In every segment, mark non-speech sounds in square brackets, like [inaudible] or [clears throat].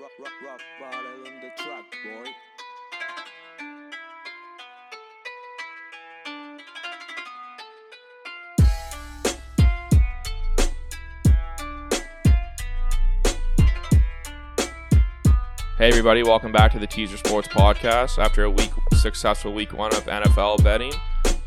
rock, rock, rock bottle on the track, boy. Hey everybody, welcome back to the Teaser Sports Podcast. After a week successful week one of NFL betting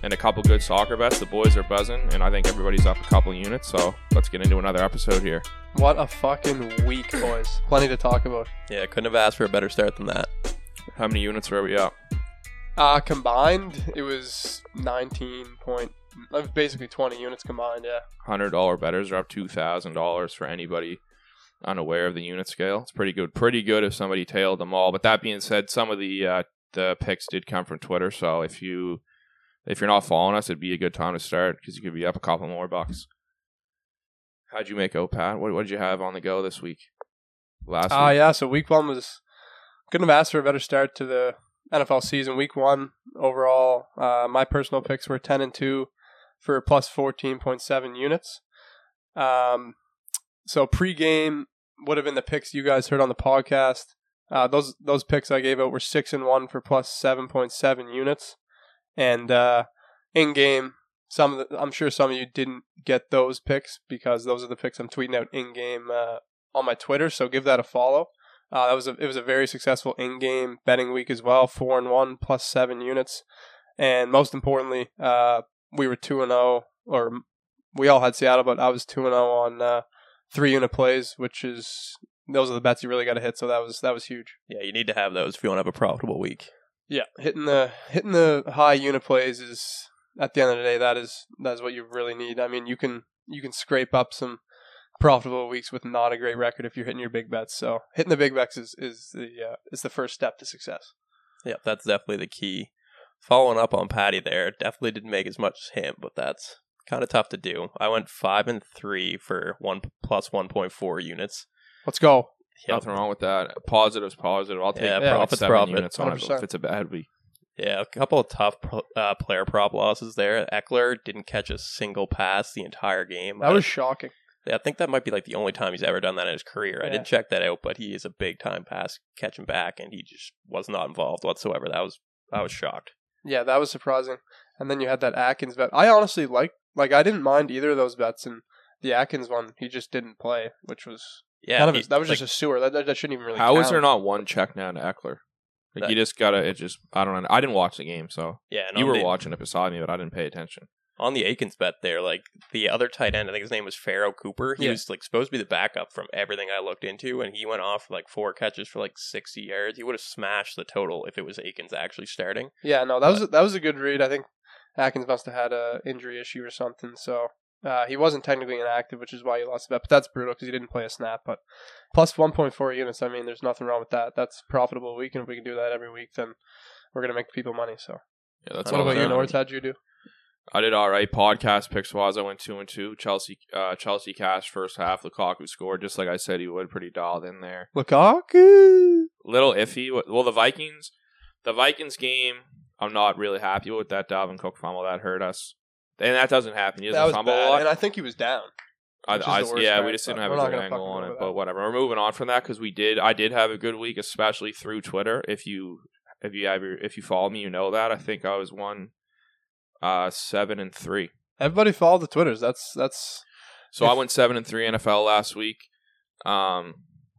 and a couple good soccer bets, the boys are buzzing, and I think everybody's up a couple units. So let's get into another episode here. What a fucking week, boys. Plenty to talk about. Yeah, couldn't have asked for a better start than that. How many units were we up? Uh, combined, it was 19 point, uh, basically 20 units combined, yeah. Hundred dollar betters are up two thousand dollars for anybody unaware of the unit scale. It's pretty good. Pretty good if somebody tailed them all. But that being said, some of the uh, the picks did come from Twitter. So if you if you're not following us, it'd be a good time to start because you could be up a couple more bucks. How'd you make out, Pat? What what did you have on the go this week? Last Ah, week? yeah, so week one was, couldn't have asked for a better start to the NFL season. Week one, overall, uh, my personal picks were 10 and 2 for plus 14.7 units. Um, so pregame would have been the picks you guys heard on the podcast. Uh, those those picks I gave out were six and one for plus seven point seven units, and uh, in game, some of the, I'm sure some of you didn't get those picks because those are the picks I'm tweeting out in game uh, on my Twitter. So give that a follow. Uh, that was a, it was a very successful in game betting week as well. Four and one plus seven units, and most importantly, uh, we were two and zero, or we all had Seattle, but I was two and zero on uh, three unit plays, which is those are the bets you really got to hit. So that was that was huge. Yeah, you need to have those if you want to have a profitable week. Yeah, hitting the hitting the high unit plays is at the end of the day that is that is what you really need. I mean, you can you can scrape up some profitable weeks with not a great record if you're hitting your big bets. So hitting the big bets is is the uh, is the first step to success. Yep, that's definitely the key. Following up on Patty there, definitely didn't make as much as him, but that's kind of tough to do. I went five and three for one plus one point four units. Let's go. Yep. Nothing wrong with that. Positive's positive. I'll take Yeah, like profit's seven profit. units on it 100%. if it's a bad week. Yeah, a couple of tough pro- uh, player prop losses there. Ekeler didn't catch a single pass the entire game. That I- was shocking. I think that might be like the only time he's ever done that in his career. I didn't check that out, but he is a big time pass catching back, and he just was not involved whatsoever. That was I was shocked. Yeah, that was surprising. And then you had that Akins bet. I honestly like like I didn't mind either of those bets, and the Akins one he just didn't play, which was Yeah, kind of he- a, that was like, just a sewer. That, that, that shouldn't even really. How is count. there not one check now to Ekeler? Like That- you just gotta. It just. I don't know. I didn't watch the game, so yeah. And you were the, watching it beside me, but I didn't pay attention. on the Akins bet there. Like the other tight end, I think his name was Pharaoh Cooper. He Yeah. was like supposed to be the backup from everything I looked into, and he went off like four catches for like sixty yards. He would have smashed the total if it was Akins actually starting. Yeah, no, that was that was a good read. I think Akins must have had a injury issue or something, so uh, he wasn't technically inactive, which is why he lost the bet. But that's brutal because he didn't play a snap. But plus one point four units, I mean, there's nothing wrong with that. That's profitable week, and if we can do that every week, then we're gonna make people money. So, Yeah, that's what about you, North? How'd you do? I did all right. Podcast picks wise, I went two and two. Chelsea, uh, Chelsea cash first half. Lukaku scored just like I said he would. Pretty dialed in there. Lukaku. Little iffy. Well, the Vikings, the Vikings game, I'm not really happy with that Dalvin Cook fumble that hurt us. And that doesn't happen. He doesn't was fumble a bad, lot. and I think he was down. I, which is I- the worst yeah, part, we just didn't but have we're a not good gonna angle fucking on go it, with but that. whatever. We're moving on from that because we did. I did have a good week, especially through Twitter. If you if you have your, if you follow me, you know that. I think I was one uh seven and three. Everybody followed the twitters. That's that's So I went seven and three NFL last week. Um,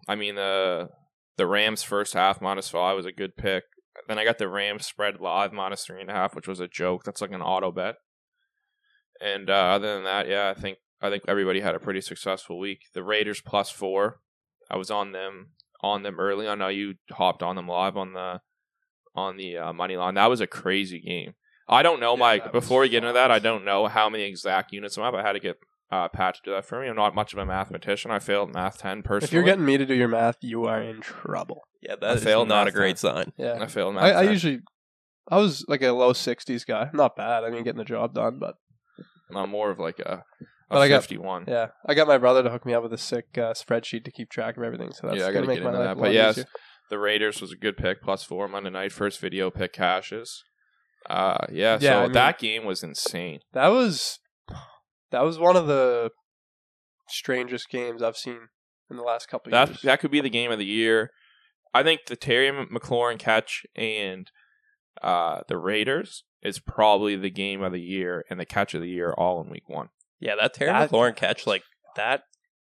I mean the the Rams first half minus five was a good pick. Then I got the Rams spread live minus three and a half, which was a joke. That's like an auto bet. And uh, other than that, yeah, I think I think everybody had a pretty successful week. The Raiders plus four. I was on them on them early. I know you hopped on them live on the on the uh, money line. That was a crazy game. I don't know Yeah, was before we get into that. I don't know how many exact units I'm up. I had to get uh, Pat to do that for me. I'm not much of a mathematician. I failed math ten personally. if you're getting me to do your math, you are in trouble. Yeah, I that is failed not a great then. sign. Yeah, I failed math. I, I usually, I was like a low sixties guy. Not bad. I mean, getting the job done, but I'm more of like a, a I got- 51. yeah, I got my brother to hook me up with a sick uh, spreadsheet to keep track of everything. So that's Yeah, I gonna gotta make get my into life that. a But lot yes, easier. The Raiders was a good pick, plus four Monday night. First video pick cashes. Uh, yeah, Yeah, so I mean- that game was insane. that was that was one of the strangest games I've seen in the last couple of That years. that could be the game of the year. I think the Terry McLaurin catch and uh, the Raiders is probably the game of the year and the catch of the year all in week one. Yeah, that Terry That- McLaurin catch, like that,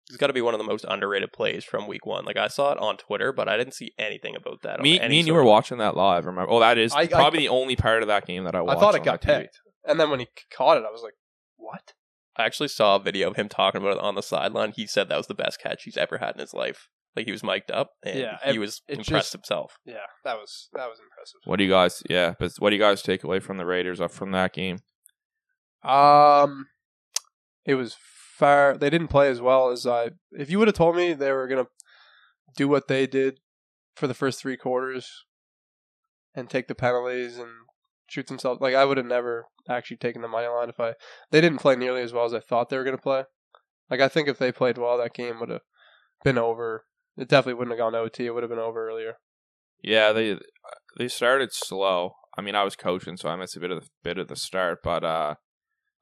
has got to be one of the most underrated plays from Week One. Like I saw it on Twitter, but I didn't see anything about that. Me, any me and you were watching that live. Remember? Oh, that is I- I- probably the only part of that game that I watched. I thought it got the picked, and then when he caught it, I was like, "What?" I actually saw a video of him talking about it on the sideline. He said that was the best catch he's ever had in his life. Like he was mic'd up, and Yeah, he was impressed just- himself. Yeah, that was that was impressive. What do you guys? Yeah, but what do you guys take away from the Raiders up from that game? Um, it was far. They didn't play as well as I. If you would have told me they were gonna do what they did for the first three quarters and take the penalties and shoot themselves, like I would have never actually taken the money line if I. They didn't play nearly as well as I thought they were gonna play. Like I think if they played well, that game would have been over. It definitely wouldn't have gone OT. It would have been over earlier. Yeah, they they started slow. I mean, I was coaching, so I missed a bit of the bit of the start, but uh,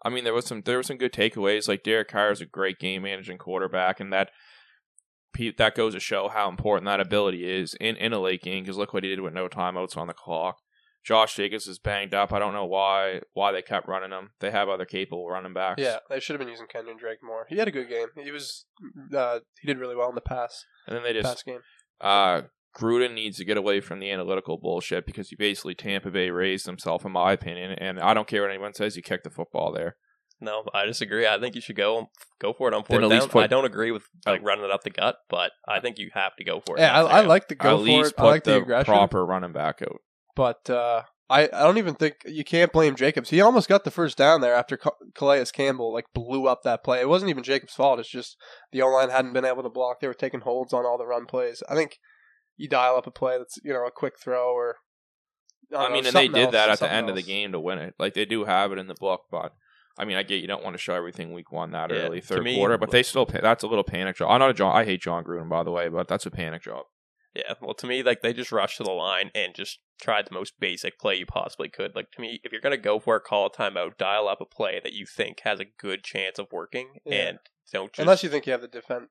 I mean, there was some there were some good takeaways. Like Derek Carr is a great game managing quarterback, and that that goes to show how important that ability is in in a late game. Because look what he did with no timeouts on the clock. Josh Jacobs is banged up. I don't know why why they kept running him. They have other capable running backs. Yeah, they should have been using Kenyon Drake more. He had a good game. He was. Uh, he did really well in the pass and then they just pass game. Uh, Gruden needs to get away from the analytical bullshit because he basically Tampa Bay raised himself, in my opinion. And I don't care what anyone says, you kicked the football there. No, I disagree. I think you should go go for it on fourth down. put- I don't agree with like running it up the gut, but I think you have to go for it. Yeah, I, I like the go At for least it. put I like the, the, aggression, proper running back out. But uh, I I don't even think you can't blame Jacobs. He almost got the first down there after Ca- Calais Campbell like blew up that play. It wasn't even Jacobs' fault. It's just the O line hadn't been able to block. They were taking holds on all the run plays. I think you dial up a play that's you know a quick throw or. I, don't know, mean, and they did that at the something end of the game to win it. Like they do have it in the book, but I mean, I get you don't want to show everything week one that Yeah, early, third me- quarter, but they still pa- that's a little panic job. I'm not a John. I hate Jon Gruden by the way, but that's a panic job. Yeah, well, to me, like they just rushed to the line and just tried the most basic play you possibly could. Like to me, if you're gonna go for it, call a timeout, dial up a play that you think has a good chance of working, Yeah. and don't just Unless you think you have the defense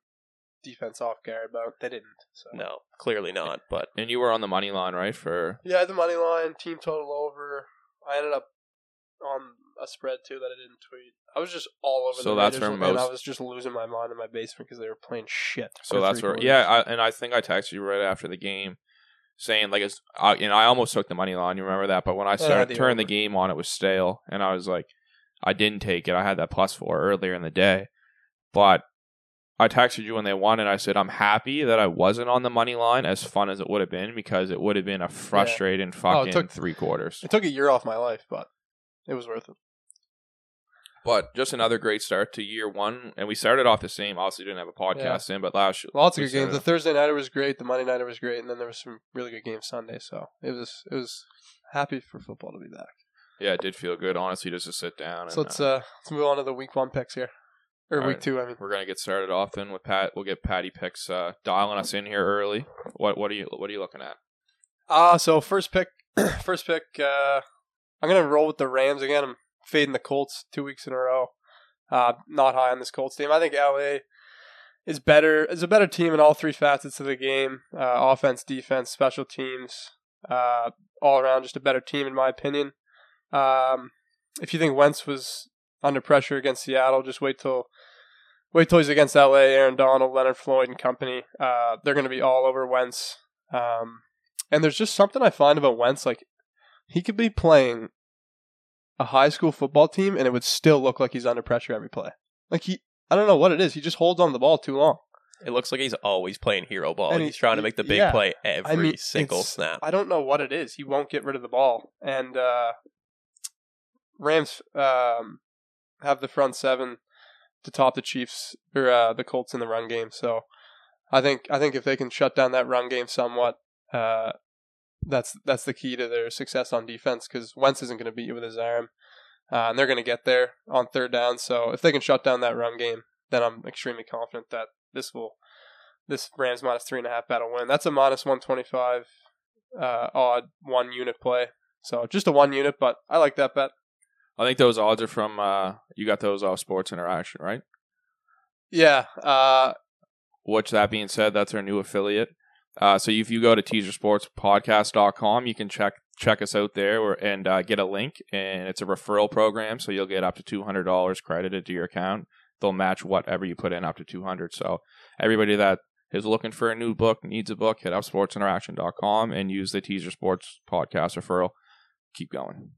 defense off guard, but they didn't. So no, clearly not. But And you were on the money line, right? For Yeah, the money line, team total over. I ended up on a spread too that I didn't tweet. I was just all over So the that's Raiders, where and I was just losing my mind in my basement because they were playing shit. So that's where, quarters. yeah, I, and I think I texted you right after the game, saying like, it's, I, you know, I almost took the money line. You remember that? But when I started the turning the game on, it was stale, and I was like, I didn't take it. I had that plus four earlier in the day, but I texted you when they won, and I said I'm happy that I wasn't on the money line. As fun as it would have been, because it would have been a frustrating oh, yeah. fucking took- three quarters. It took a year off my life, but it was worth it. But just another great start to year one, and we started off the same. Obviously, didn't have a podcast in, but last Lots of we good games. The Thursday nighter was great. The Monday nighter was great, and then there was some really good games Sunday. So it was it was happy for football to be back. yeah, it did feel good, honestly, just to sit down. So and, let's uh let's move on to the week one picks here, or All week right. two. I mean, We're gonna get started off then with Pat. We'll get Patty picks uh, dialing us in here early. What what are you what are you looking at? Ah, so first pick, [clears throat] first pick. Uh, I'm gonna roll with the Rams again. I'm fading the Colts two weeks in a row. Uh, not high on this Colts team. I think LA is better. Is a better team in all three facets of the game: uh, offense, defense, special teams. Uh, all around, just a better team in my opinion. Um, if you think Wentz was under pressure against Seattle, just wait till wait till he's against LA. Aaron Donald, Leonard Floyd, and company. Uh, they're going to be all over Wentz. Um, and there's just something I find about Wentz, like he could be playing a high school football team and it would still look like he's under pressure every play. Like he I don't know what it is. He just holds on the ball too long. it looks like he's always playing hero ball. And he's he- trying to make the big yeah. play every I mean, single snap. I don't know what it is. He won't get rid of the ball. And uh Rams um have the front seven to top the Chiefs or uh, the Colts in the run game. So I think I think if they can shut down that run game somewhat, uh, that's that's the key to their success on defense because Wentz isn't going to beat you with his arm, uh, and they're going to get there on third down. So if they can shut down that run game, then I'm extremely confident that this will this Rams minus three and a half battle win. That's a minus one twenty five uh, odd one unit play. So just a one unit, but I like that bet. I think those odds are from uh, you got those off Sports Interaction, right? Yeah, uh, which that being said, that's our new affiliate. Uh, so if you go to teasersportspodcast.com, you can check check us out there or, and uh, get a link. And it's a referral program, so you'll get up to two hundred dollars credited to your account. They'll match whatever you put in up to two hundred. So everybody that is looking for a new book, needs a book, hit up sportsinteraction.com and use the Teaser Sports Podcast referral. Keep going.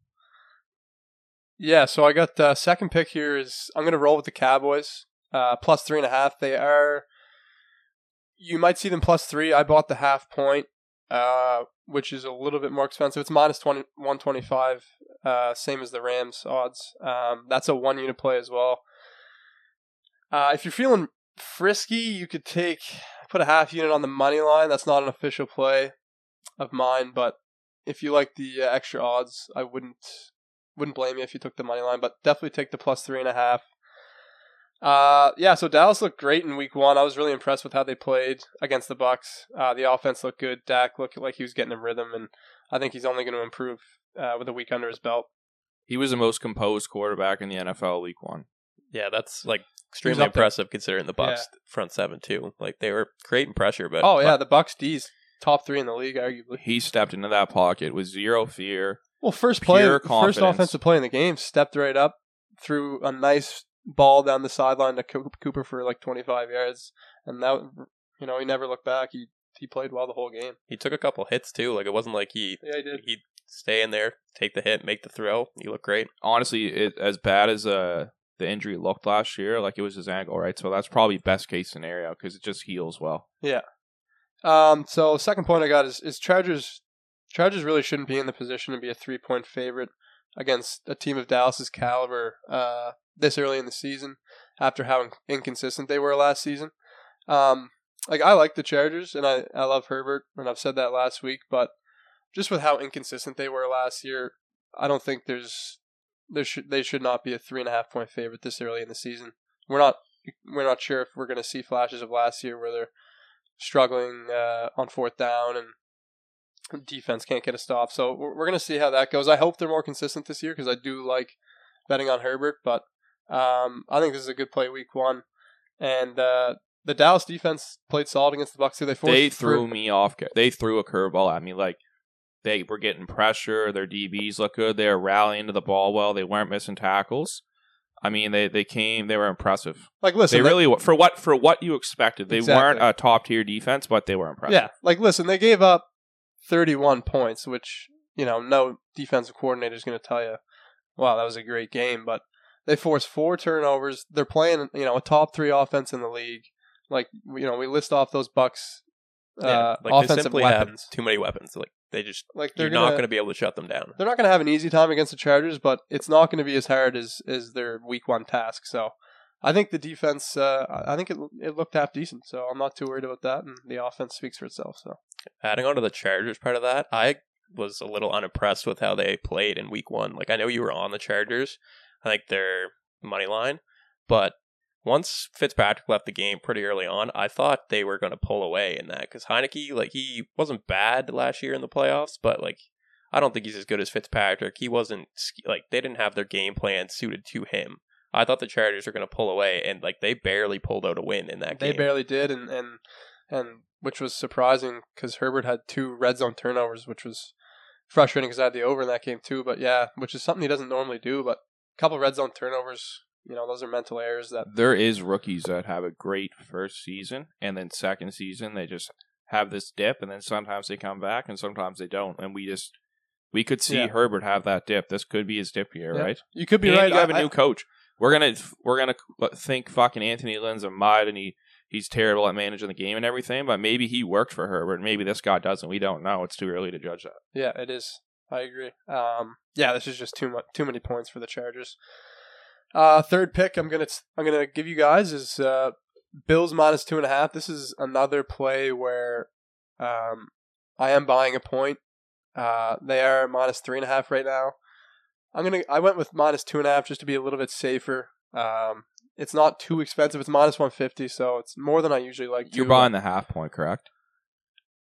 Yeah, so I got the second pick here is I'm going to roll with the Cowboys uh, plus three and a half. They are. You might see them plus three. I bought the half point, uh, which is a little bit more expensive. It's minus 20, 125, uh, same as the Rams odds. Um, that's a one unit play as well. Uh, if you're feeling frisky, you could take put a half unit on the money line. That's not an official play of mine, but if you like the uh, extra odds, I wouldn't wouldn't blame you if you took the money line, but definitely take the plus three and a half. Uh, yeah, so Dallas looked great in week one. I was really impressed with how they played against the Bucks. Uh, the offense looked good. Dak looked like he was getting a rhythm, and I think he's only going to improve uh, with a week under his belt. He was the most composed quarterback in the NFL week one. Yeah, that's like extremely up there. impressive considering the Bucks front seven too. Like they were creating pressure, but Oh yeah, the Bucks D's top three in the league, arguably. He stepped into that pocket with zero fear. Well, first play, Pure first offensive play in the game, stepped right up, threw a nice ball down the sideline to Cooper for like 25 yards, and that you know he never looked back. He he played well the whole game. he took a couple hits too. Like it wasn't like he Yeah, he did. he'd stay in there, take the hit, make the throw. He looked great. Honestly, it, as bad as uh, the injury looked last year, like it was his ankle, right? So that's probably best case scenario because it just heals well. Yeah. Um, so second point I got is is Chargers. Chargers really shouldn't be in the position to be a three point favorite against a team of Dallas's caliber uh, this early in the season. After how in- inconsistent they were last season, um, like I like the Chargers and I I love Herbert and I've said that last week, but just with how inconsistent they were last year, I don't think there's there should they should not be a three and a half point favorite this early in the season. We're not we're not sure if we're going to see flashes of last year where they're struggling uh, on fourth down and defense can't get a stop. So we're, we're going to see how that goes. I hope they're more consistent this year because I do like betting on Herbert, but um, I think this is a good play week one. And uh, the Dallas defense played solid against the Bucks too. They forced They threw me off. They threw a curveball at me. Like they were getting pressure. Their DBs look good. They were rallying to the ball well. They weren't missing tackles. I mean, they, they came. They were impressive. like listen. they really for what for what you expected. They Exactly. weren't a top tier defense, but they were impressive. Yeah, like listen, they gave up 31 points, which you know no defensive coordinator is going to tell you, wow, that was a great game. But they forced four turnovers. They're playing, you know, a top three offense in the league. Like you know, we list off those Bucks uh, yeah, like they offensive simply weapons. have too many weapons. Like they just Like they're you're gonna, not going to be able to shut them down. they're not going to have an easy time against the Chargers, but it's not going to be as hard as as their week one task. So. I think the defense. Uh, I think it it looked half decent, so I'm not too worried about that. And the offense speaks for itself. So Adding on to the Chargers part of that, I was a little unimpressed with how they played in week one. Like I know you were on the Chargers, I think their money line, but once Fitzpatrick left the game pretty early on, I thought they were going to pull away in that because Heinicke, like he wasn't bad last year in the playoffs, but like I don't think he's as good as Fitzpatrick. He wasn't like they didn't have their game plan suited to him. I thought the Chargers were going to pull away, and like they barely pulled out a win in that They game. They barely did, and and and which was surprising because Herbert had two red zone turnovers, which was frustrating because I had the over in that game too. But yeah, which is something he doesn't normally do. But a couple red zone turnovers, you know, those are mental errors that there is rookies that have a great first season and then second season they just have this dip and then sometimes they come back and sometimes they don't and we just we could see Yeah. Herbert have that dip. This could be his dip year, Yeah. right? you could be and right. you have I- a new coach. We're gonna we're gonna think fucking Anthony Lynn's a mud and he he's terrible at managing the game and everything, but maybe he worked for Herbert. Maybe this guy doesn't. We don't know. It's too early to judge that. Yeah, it is. I agree. Um, yeah, this is just too much, too many points for the Chargers. Uh, third pick, I'm gonna I'm gonna give you guys is uh, Bills minus two and a half. This is another play where um, I am buying a point. Uh, they are minus three and a half right now. I'm gonna I went with minus two and a half just to be a little bit safer. Um, it's not too expensive. It's minus one fifty, so it's more than I usually like. You're to. buying the half point, correct?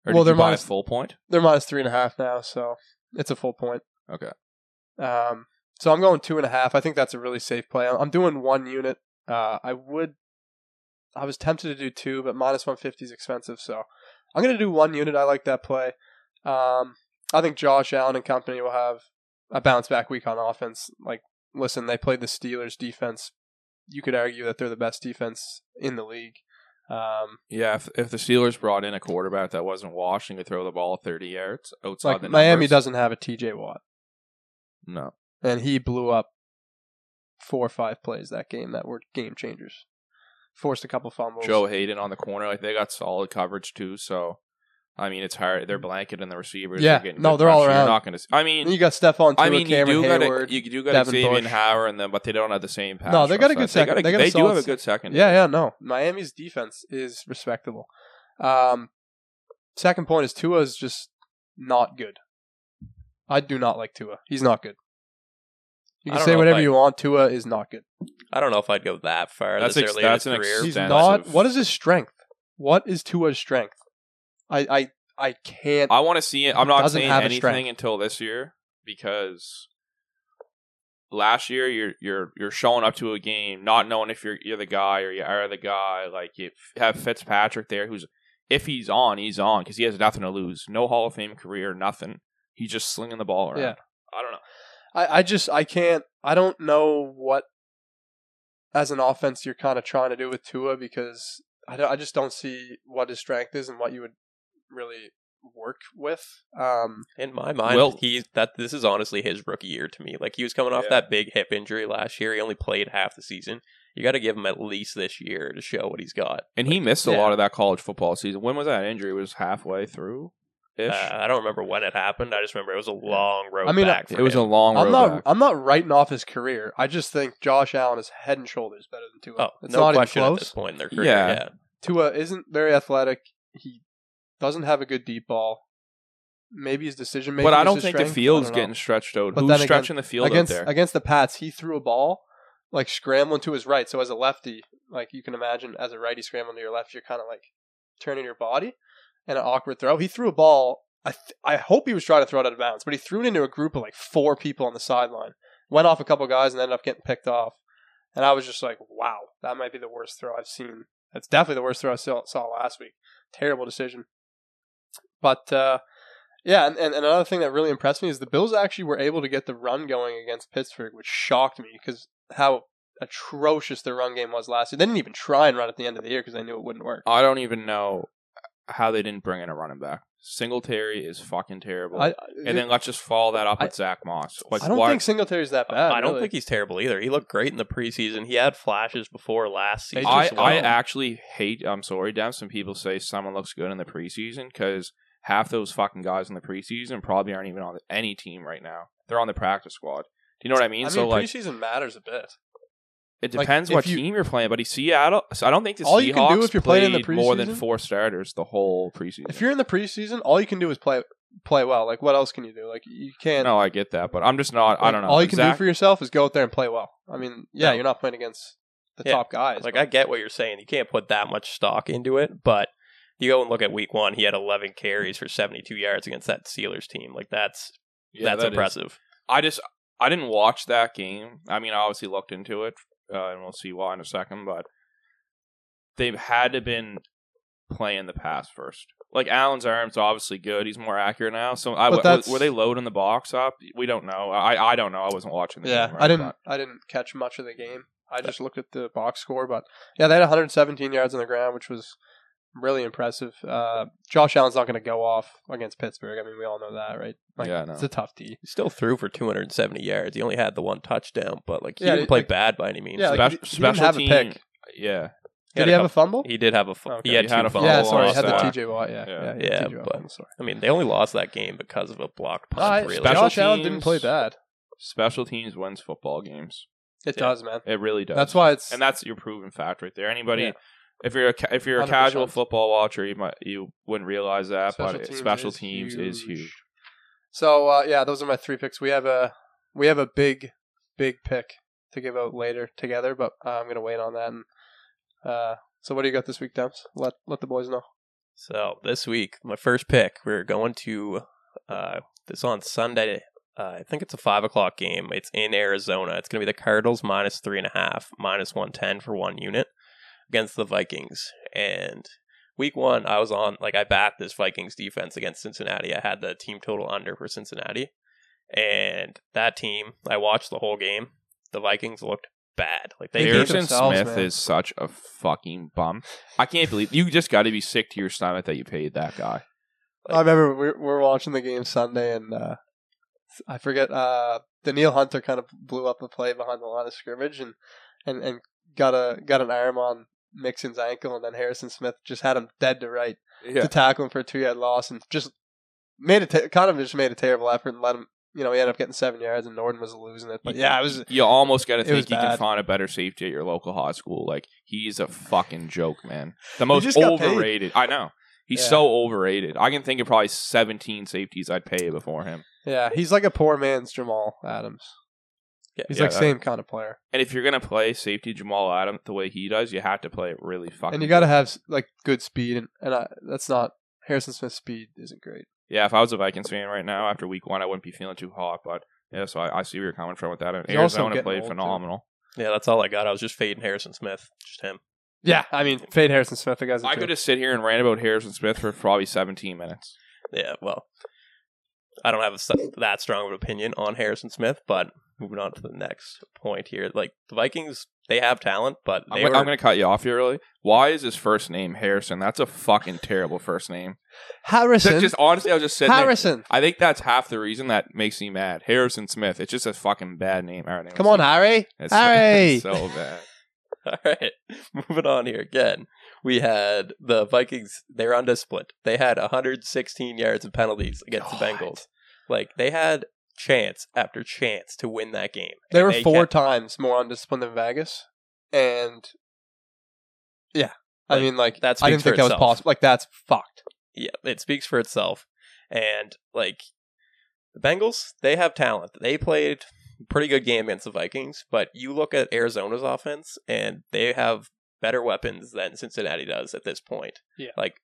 Or Well, did they're buy minus- a full point? They're minus three and a half now, so it's a full point. Okay. Um, so I'm going two and a half. I think that's a really safe play. I'm doing one unit. Uh, I would I was tempted to do two, but minus 150 is expensive, so I'm going to do one unit. I like that play. Um, I think Josh Allen and company will have a bounce back week on offense. Like, listen, they played the Steelers defense. You could argue that they're the best defense in the league. Um, Yeah, if, if the Steelers brought in a quarterback that wasn't washed and could throw the ball 30 yards it's outside like the Miami numbers- doesn't have a TJ Watt, No. and he blew up four or five plays that game that were game changers. Forced a couple fumbles. Joe Haden on the corner, like they got solid coverage too. So, I mean, it's hard. They're blanketing the receivers. Yeah, getting no, they're all around. You're not going to. I mean, you got Stephon Tua, I mean, you Cameron do got Heyward. a, you do got Devin Xavier Howard in them, but they don't have the same pass. No, they got a good second- They, they got got a, a they do have a good second. Yeah, yeah, no. Miami's defense is respectable. Um, second point is Tua is just not good. I do not like Tua. He's not good. You can say whatever I- you want. Tua is not good. I don't know if I'd go that far That's this ex- early that's in an his career. He's Extensive. not. What is his strength? What is Tua's strength? I I I can't. I want to see it. I'm not saying have anything until this year because last year you're you're you're showing up to a game not knowing if you're you're the guy or you are the guy. Like you have Fitzpatrick there, who's if he's on, he's on because he has nothing to lose. No Hall of Fame career, nothing. He's just slinging the ball around. Yeah. I don't know. I, I just I can't I don't know what as an offense you're kind of trying to do with Tua because I, don't, I just don't see what his strength is and what you would really work with. Um, In my mind, Well- he that this is honestly his rookie year to me. Like he was coming off Yeah. that big hip injury last year. He only played half the season. You got to give him at least this year to show what he's got. And he missed a yeah. lot of that college football season. When was that injury? It was halfway through. Uh, I don't remember when it happened. I just remember it was a long road I mean, back. It was a long road I'm not back. I'm not writing off his career. I just think Josh Allen is head and shoulders better than Tua. oh, it's no not question even at this point in their career. Yeah. Yeah. Tua isn't very athletic. He doesn't have a good deep ball. Maybe his decision making. but I don't think strength. the field's I don't know. getting stretched out. But Who's then stretching the field against out there? against the Pats, he threw a ball like scrambling to his right. So as a lefty, like you can imagine, as a righty scrambling to your left, you're kind of like turning your body, and an awkward throw. He threw a ball. I th- I hope he was trying to throw it out of bounds, but he threw it into a group of like four people on the sideline. Went off a couple guys and ended up getting picked off. And I was just like, wow, that might be the worst throw I've seen. That's definitely the worst throw I saw, saw last week. Terrible decision. But uh, yeah, and, and another thing that really impressed me is the Bills actually were able to get the run going against Pittsburgh, which shocked me because how atrocious their run game was last year. They didn't even try and run at the end of the year because they knew it wouldn't work. I don't even know how they didn't bring in a running back. Singletary is fucking terrible. I, and then let's just follow that up I- with Zach Moss. Like, I don't why- think Singletary's that bad. I don't really. think he's terrible either. He looked great in the preseason. He had flashes before last season. I, well. I actually hate. I'm sorry, Dem. Some people say someone looks good in the preseason because half those fucking guys in the preseason probably aren't even on any team right now. They're on the practice squad. Do you know what I mean? I mean, so like, preseason matters a bit. It like, depends if what you- team you're playing. But Seattle, so I don't think the All Seahawks you can do if you're playing in the played more than preseason- four starters the whole preseason. If you're in the preseason, all you can do is play play well. Like, what else can you do? Like, you can't. no, I get that, but I'm just not. I like, don't know. All you can Zach, do for yourself is go out there and play well. I mean, yeah, No. you're not playing against the Yeah, top guys. Like I get what you're saying. You can't put that much stock into it, but you go and look at week one. He had 11 carries for 72 yards against that Steelers team. Like that's yeah, that's that is- impressive. I just I didn't watch that game. I mean, I obviously looked into it, uh, and we'll see why in a second. But they've had to been playing the pass first. Like Allen's arm's obviously good; he's more accurate now. So, I, were they loading the box up? We don't know. I I don't know. I wasn't watching. The yeah, game, I didn't. I didn't catch much of the game. I just looked at the box score, but yeah, they had 117 yards on the ground, which was really impressive. Uh, Josh Allen's not going to go off against Pittsburgh. I mean, we all know that, right? Like, Yeah, I know. it's a tough D. He still threw for 270 yards. He only had the one touchdown, but like he Yeah, didn't play like- bad by any means. Yeah, Spe- like, he- he didn't special have a team. pick. Yeah, He Did he a have a fumble? He did have a. fumble. Okay. He had He two had a fumbles. yeah, sorry, he had the that. TJ Watt. Yeah, Yeah. yeah, he had Yeah, but- sorry. I mean, they only lost that game because of a blocked punt. Uh, really. Special teams, Allen didn't play bad. special teams wins football games. It Yeah. does, man. It really does. That's why it's and that's your proven fact right there. Anybody, Yeah. If you're a ca- if you're a 100%. casual football watcher, you might you wouldn't realize that, Special but teams special is teams is huge. huge. So uh, yeah, those are my three picks. We have a we have a big big pick to give out later together, but uh, I'm gonna wait on that. And uh, so what do you got this week, Dems? Let let the boys know. So this week, my first pick, we're going to uh, this on Sunday. Uh, I think it's a five o'clock game. It's in Arizona. It's going to be the Cardinals minus three and a half, minus one ten for one unit. Against the Vikings. And week one, I was on, like, I backed this Vikings defense against Cincinnati. I had the team total under for Cincinnati. And that team, I watched the whole game. The Vikings looked bad. Like, they They gave beat Harrison themselves, Smith man. is such a fucking bum. I can't believe you just got to be sick to your stomach that you paid that guy. I remember we we were watching the game Sunday, and uh, I forget. Uh, Danielle Hunter kind of blew up a play behind the line of scrimmage, and, and, and got a got an arm on Mixon's ankle, and then Harrison Smith just had him dead to right Yeah. to tackle him for a two yard loss, and just made it kind of just made a terrible effort and let him. You know, he ended up getting seven yards, and Norden was losing it. But yeah, it was. You almost got to think you can find a better safety at your local high school. Like he's a fucking joke, man. The most just got paid. overrated. I know. He's Yeah. so overrated. I can think of probably 17 safeties I'd pay before him. Yeah, he's like a poor man's Jamal Adams. Yeah, He's yeah, like that- same kind of player, And if you're gonna play safety Jamal Adams the way he does, you have to play it really fucking. and you got to good. have like good speed, and and I, that's not Harrison Smith's speed isn't great. Yeah, if I was a Vikings fan right now after week one, I wouldn't be feeling too hot. But yeah, so I, I see where you're coming from with that. He's also Arizona getting played old, too. phenomenal. Yeah, that's all I got. I was just fading Harrison Smith. Just him. Yeah, I mean, fade Harrison Smith. The guy's I could just sit here and rant about Harrison Smith for probably 17 minutes. Yeah, well, I don't have a, s- that strong of an opinion on Harrison Smith, but moving on to the next point here. Like, the Vikings, they have talent, but I'm, gonna- were. I'm going to cut you off here really. Why is his first name Harrison? That's a fucking terrible first name. Harrison. Just honestly, I was just sitting there. Harrison. I think that's half the reason that makes me mad. Harrison Smith. It's just a fucking bad name. All right, Come on, Harry. It's [laughs] Harry. it's so bad. [laughs] All right, moving on here again. We had the Vikings. They're undisciplined. They had 116 yards of penalties against the Bengals. Like they had chance after chance to win that game. They were four kept- times more undisciplined than Vegas, and yeah, I mean, like that's I didn't think that was possible. Like that's fucked. yeah, it speaks for itself. And like the Bengals, they have talent. They played a pretty good game against the Vikings, but you look at Arizona's offense and they have better weapons than Cincinnati does at this point. Yeah. Like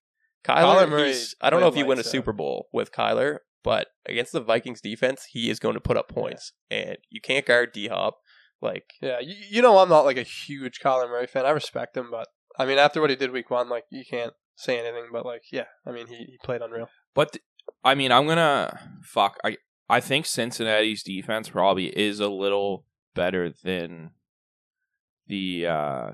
Kyler Kyler, Murray I don't know if you win a. Super Bowl with Kyler, but against the Vikings defense, he is going to put up points. And you can't guard D Hop. Like Yeah, you, you know, I'm not like a huge Kyler Murray fan. I respect him, but I mean, after what he did week one, like you can't say anything. But like, yeah, I mean, he, he played unreal. But th- I mean, I'm gonna fuck. I I think Cincinnati's defense probably is a little better than the uh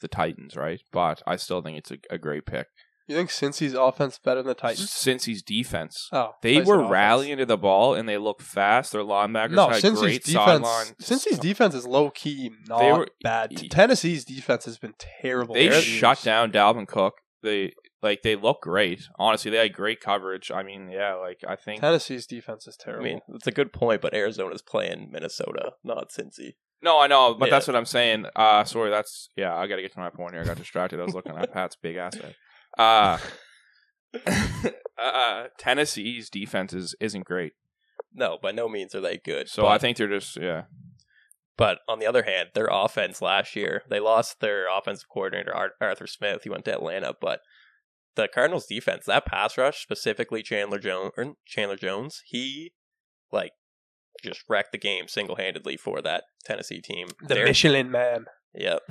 the Titans, right? But I still think it's a, a great pick. You think Cincy's offense better than the Titans? Cincy's defense. Oh, They Tyson were offense. rallying to the ball and they look fast. Their linebackers No, had Cincy's great defense. sideline. Cincy's defense is low key not They were- bad. T- Tennessee's defense has been terrible. They for years. shut down Dalvin Cook. They like they look great. Honestly, they had great coverage. I mean, yeah, like I think Tennessee's defense is terrible. I mean, it's a good point, but Arizona's playing Minnesota, not Cincy. No, I know, but Yeah. that's what I'm saying. Uh sorry, that's yeah. I got to get to my point here. I got distracted. I was looking at Pat's big ass head. [laughs] Uh, uh, Tennessee's defense is, isn't great, No, by no means are they good. so but, I think they're just yeah. But on the other hand, their offense last year, they lost their offensive coordinator Arthur Smith. He went to Atlanta, but the Cardinals' defense, that pass rush, specifically Chandler Jones, Chandler Jones, he like just wrecked the game single handedly for that Tennessee team. the They're- Michelin man. Yep.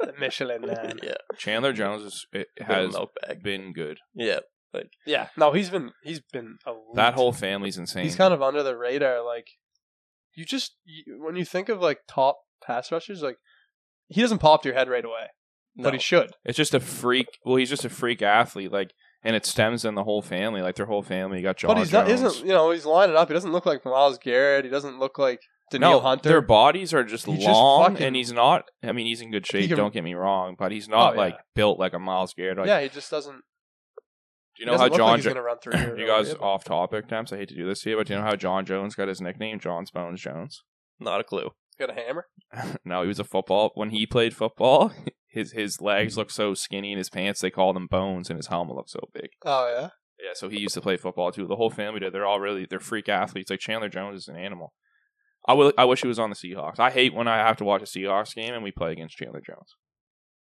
The [laughs] Michelin man. yeah. Chandler Jones is, it Bit of a has milk been good. Yeah. like Yeah, no, he's been he's been elite. That whole family's insane. he's kind of under the radar. Like you just you, when you think of like top pass rushers, like he doesn't pop to your head right away, No. but he should. It's just a freak. Well, he's just a freak athlete. Like, and it stems in the whole family. Like their whole family got John but he's not Jones. isn't you know he's lining up. He doesn't look like Myles Garrett. He doesn't look like Danielle no, Hunter. their bodies are just He just long, fucking- and he's not. I mean, he's in good shape. can- don't get me wrong, but he's not Oh, yeah. like built like a Myles Garrett. Like, yeah, he just doesn't. do you know how John? like he's Jo- gonna run through [coughs] here. you guys off topic, Temps. I hate to do this to you, but do you know how Jon Jones got his nickname, Jon Bones Jones? Not a clue. got a hammer. [laughs] no, he was a football. When he played football, [laughs] his his legs looked so skinny, and his pants they called him bones, and his helmet looked so big. Oh yeah. Yeah, so he used to play football too. The whole family did. They're all really they're freak athletes. Like Chandler Jones is an animal. I will. I wish he was on the Seahawks. I hate when I have to watch a Seahawks game and we play against Chandler Jones.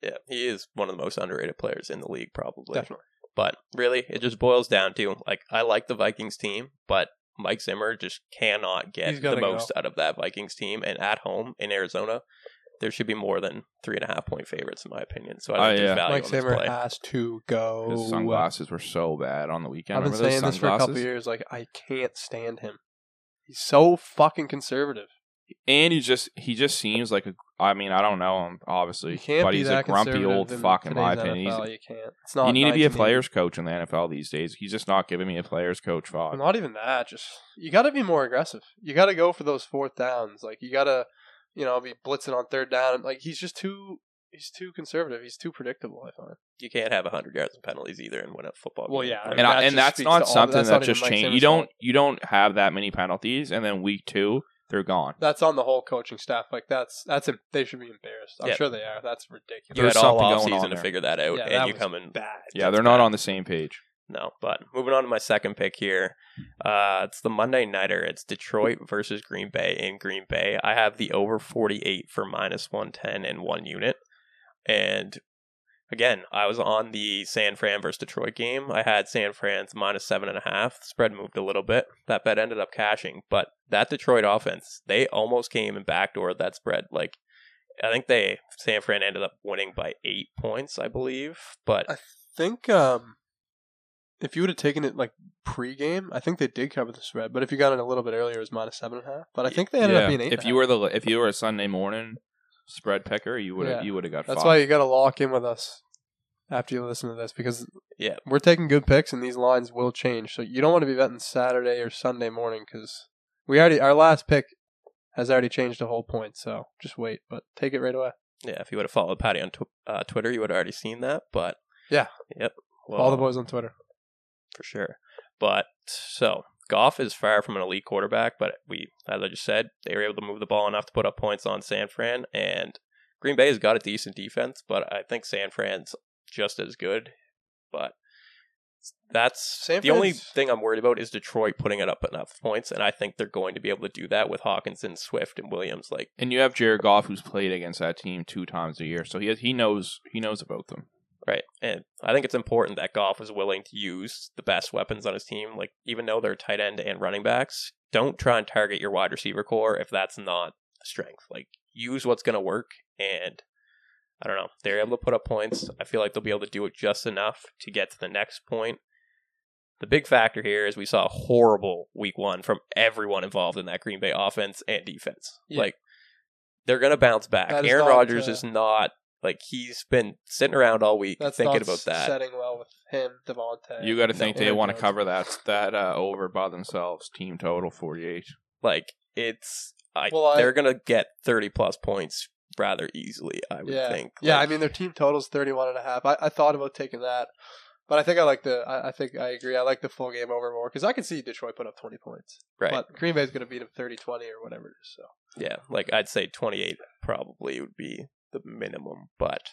Yeah, he is one of the most underrated players in the league, probably. Definitely. But really, it just boils down to like I like the Vikings team, but Mike Zimmer just cannot get gotta the go. most out of that Vikings team. And at home in Arizona, there should be more than three and a half point favorites in my opinion. So I Oh, think yeah. there's value Mike on this Zimmer play. has to go. His sunglasses were so bad on the weekend. I've been Remember those saying this for a couple sunglasses? years. Like I can't stand him. He's so fucking conservative. And he just he just seems like a. I mean, I don't know him obviously, You can't but he's a grumpy old fuck in my opinion. He's- You can't. It's not. you need to be a 1980. players coach in the NFL these days. He's just not giving me a players coach vibe. Not even that. Just you got to be more aggressive. You got to go for those fourth downs. Like you got to, you know, be blitzing on third down. Like he's just too. He's too conservative. He's too predictable. I find. You can't have hundred yards and penalties either and win a football Game. Well, game. yeah, Like, and I, and that's not something that's that not just Mike changed. You don't you don't have that many penalties, and then week two they're gone. That's on the whole coaching staff. Like that's that's a, they should be embarrassed. I'm Yeah. sure they are. That's ridiculous. you There's had all something off season to figure that out, Yeah, and that you come in bad. Yeah, That's they're not bad. on the same page. No, but moving on to my second pick here. Uh, it's the Monday Nighter. It's Detroit [laughs] versus Green Bay in Green Bay. I have the over 48 for minus 110 and one unit. And again, I was on the San Fran versus Detroit game. I had San Fran's minus seven and a half. The spread moved a little bit. That bet ended up cashing. But that Detroit offense, they almost came and backdoored that spread. Like, I think they, San Fran ended up winning by eight points, I believe. But I think um, if you would have taken it like pre-game, I think they did cover the spread. But if you got it a little bit earlier, it was minus seven and a half. But I think they ended up being eight. if you were the if you were a Sunday morning spread picker, you would have Yeah. you would have got. that's why you got to lock in with us after you listen to this because Yeah. we're taking good picks and these lines will change. So you don't want to be betting Saturday or Sunday morning because we already our last pick has already changed the whole point. So just wait, but take it right away. Yeah, if you would have followed Patty on tw- uh, Twitter, you would have already seen that. But Yeah. yep. All the boys on Twitter. for sure. But so Goff is far from an elite quarterback, but we, as I just said, they were able to move the ball enough to put up points on San Fran, and Green Bay has got a decent defense, but I think San Fran's just as good. But that's San the only thing I'm worried about is Detroit putting it up enough points, and I think they're going to be able to do that with Hockenson, Swift, and Williams. Like And you have Jared Goff, who's played against that team two times a year, so he has, he knows he knows about them. Right. And I think it's important that Goff is willing to use the best weapons on his team. Like, even though they're tight end and running backs, don't try and target your wide receiver core if that's not a strength. Like, use what's going to work. And I don't know. They're able to put up points. I feel like they'll be able to do it just enough to get to the next point. The big factor here is we saw a horrible week one from everyone involved in that Green Bay offense and defense. Yeah. Like, they're going to bounce back. That Aaron Rodgers uh, is not like he's been sitting around all week That's thinking not about that. setting well with him, Davante. You got to think no, they Aaron want to Jones. cover that that uh, over by themselves. Team total forty eight. Like it's, I, Well, I- they're gonna get thirty plus points rather easily. I would yeah. think. Yeah, Like, I mean their team total's 31 and a half. I, I thought about taking that. But I think I like the I, I think I agree. I like the full game over more because I can see Detroit put up 20 points. right. But Green Bay's going to beat them 30-20 or whatever it is. So Yeah, like I'd say twenty eight probably would be the minimum, but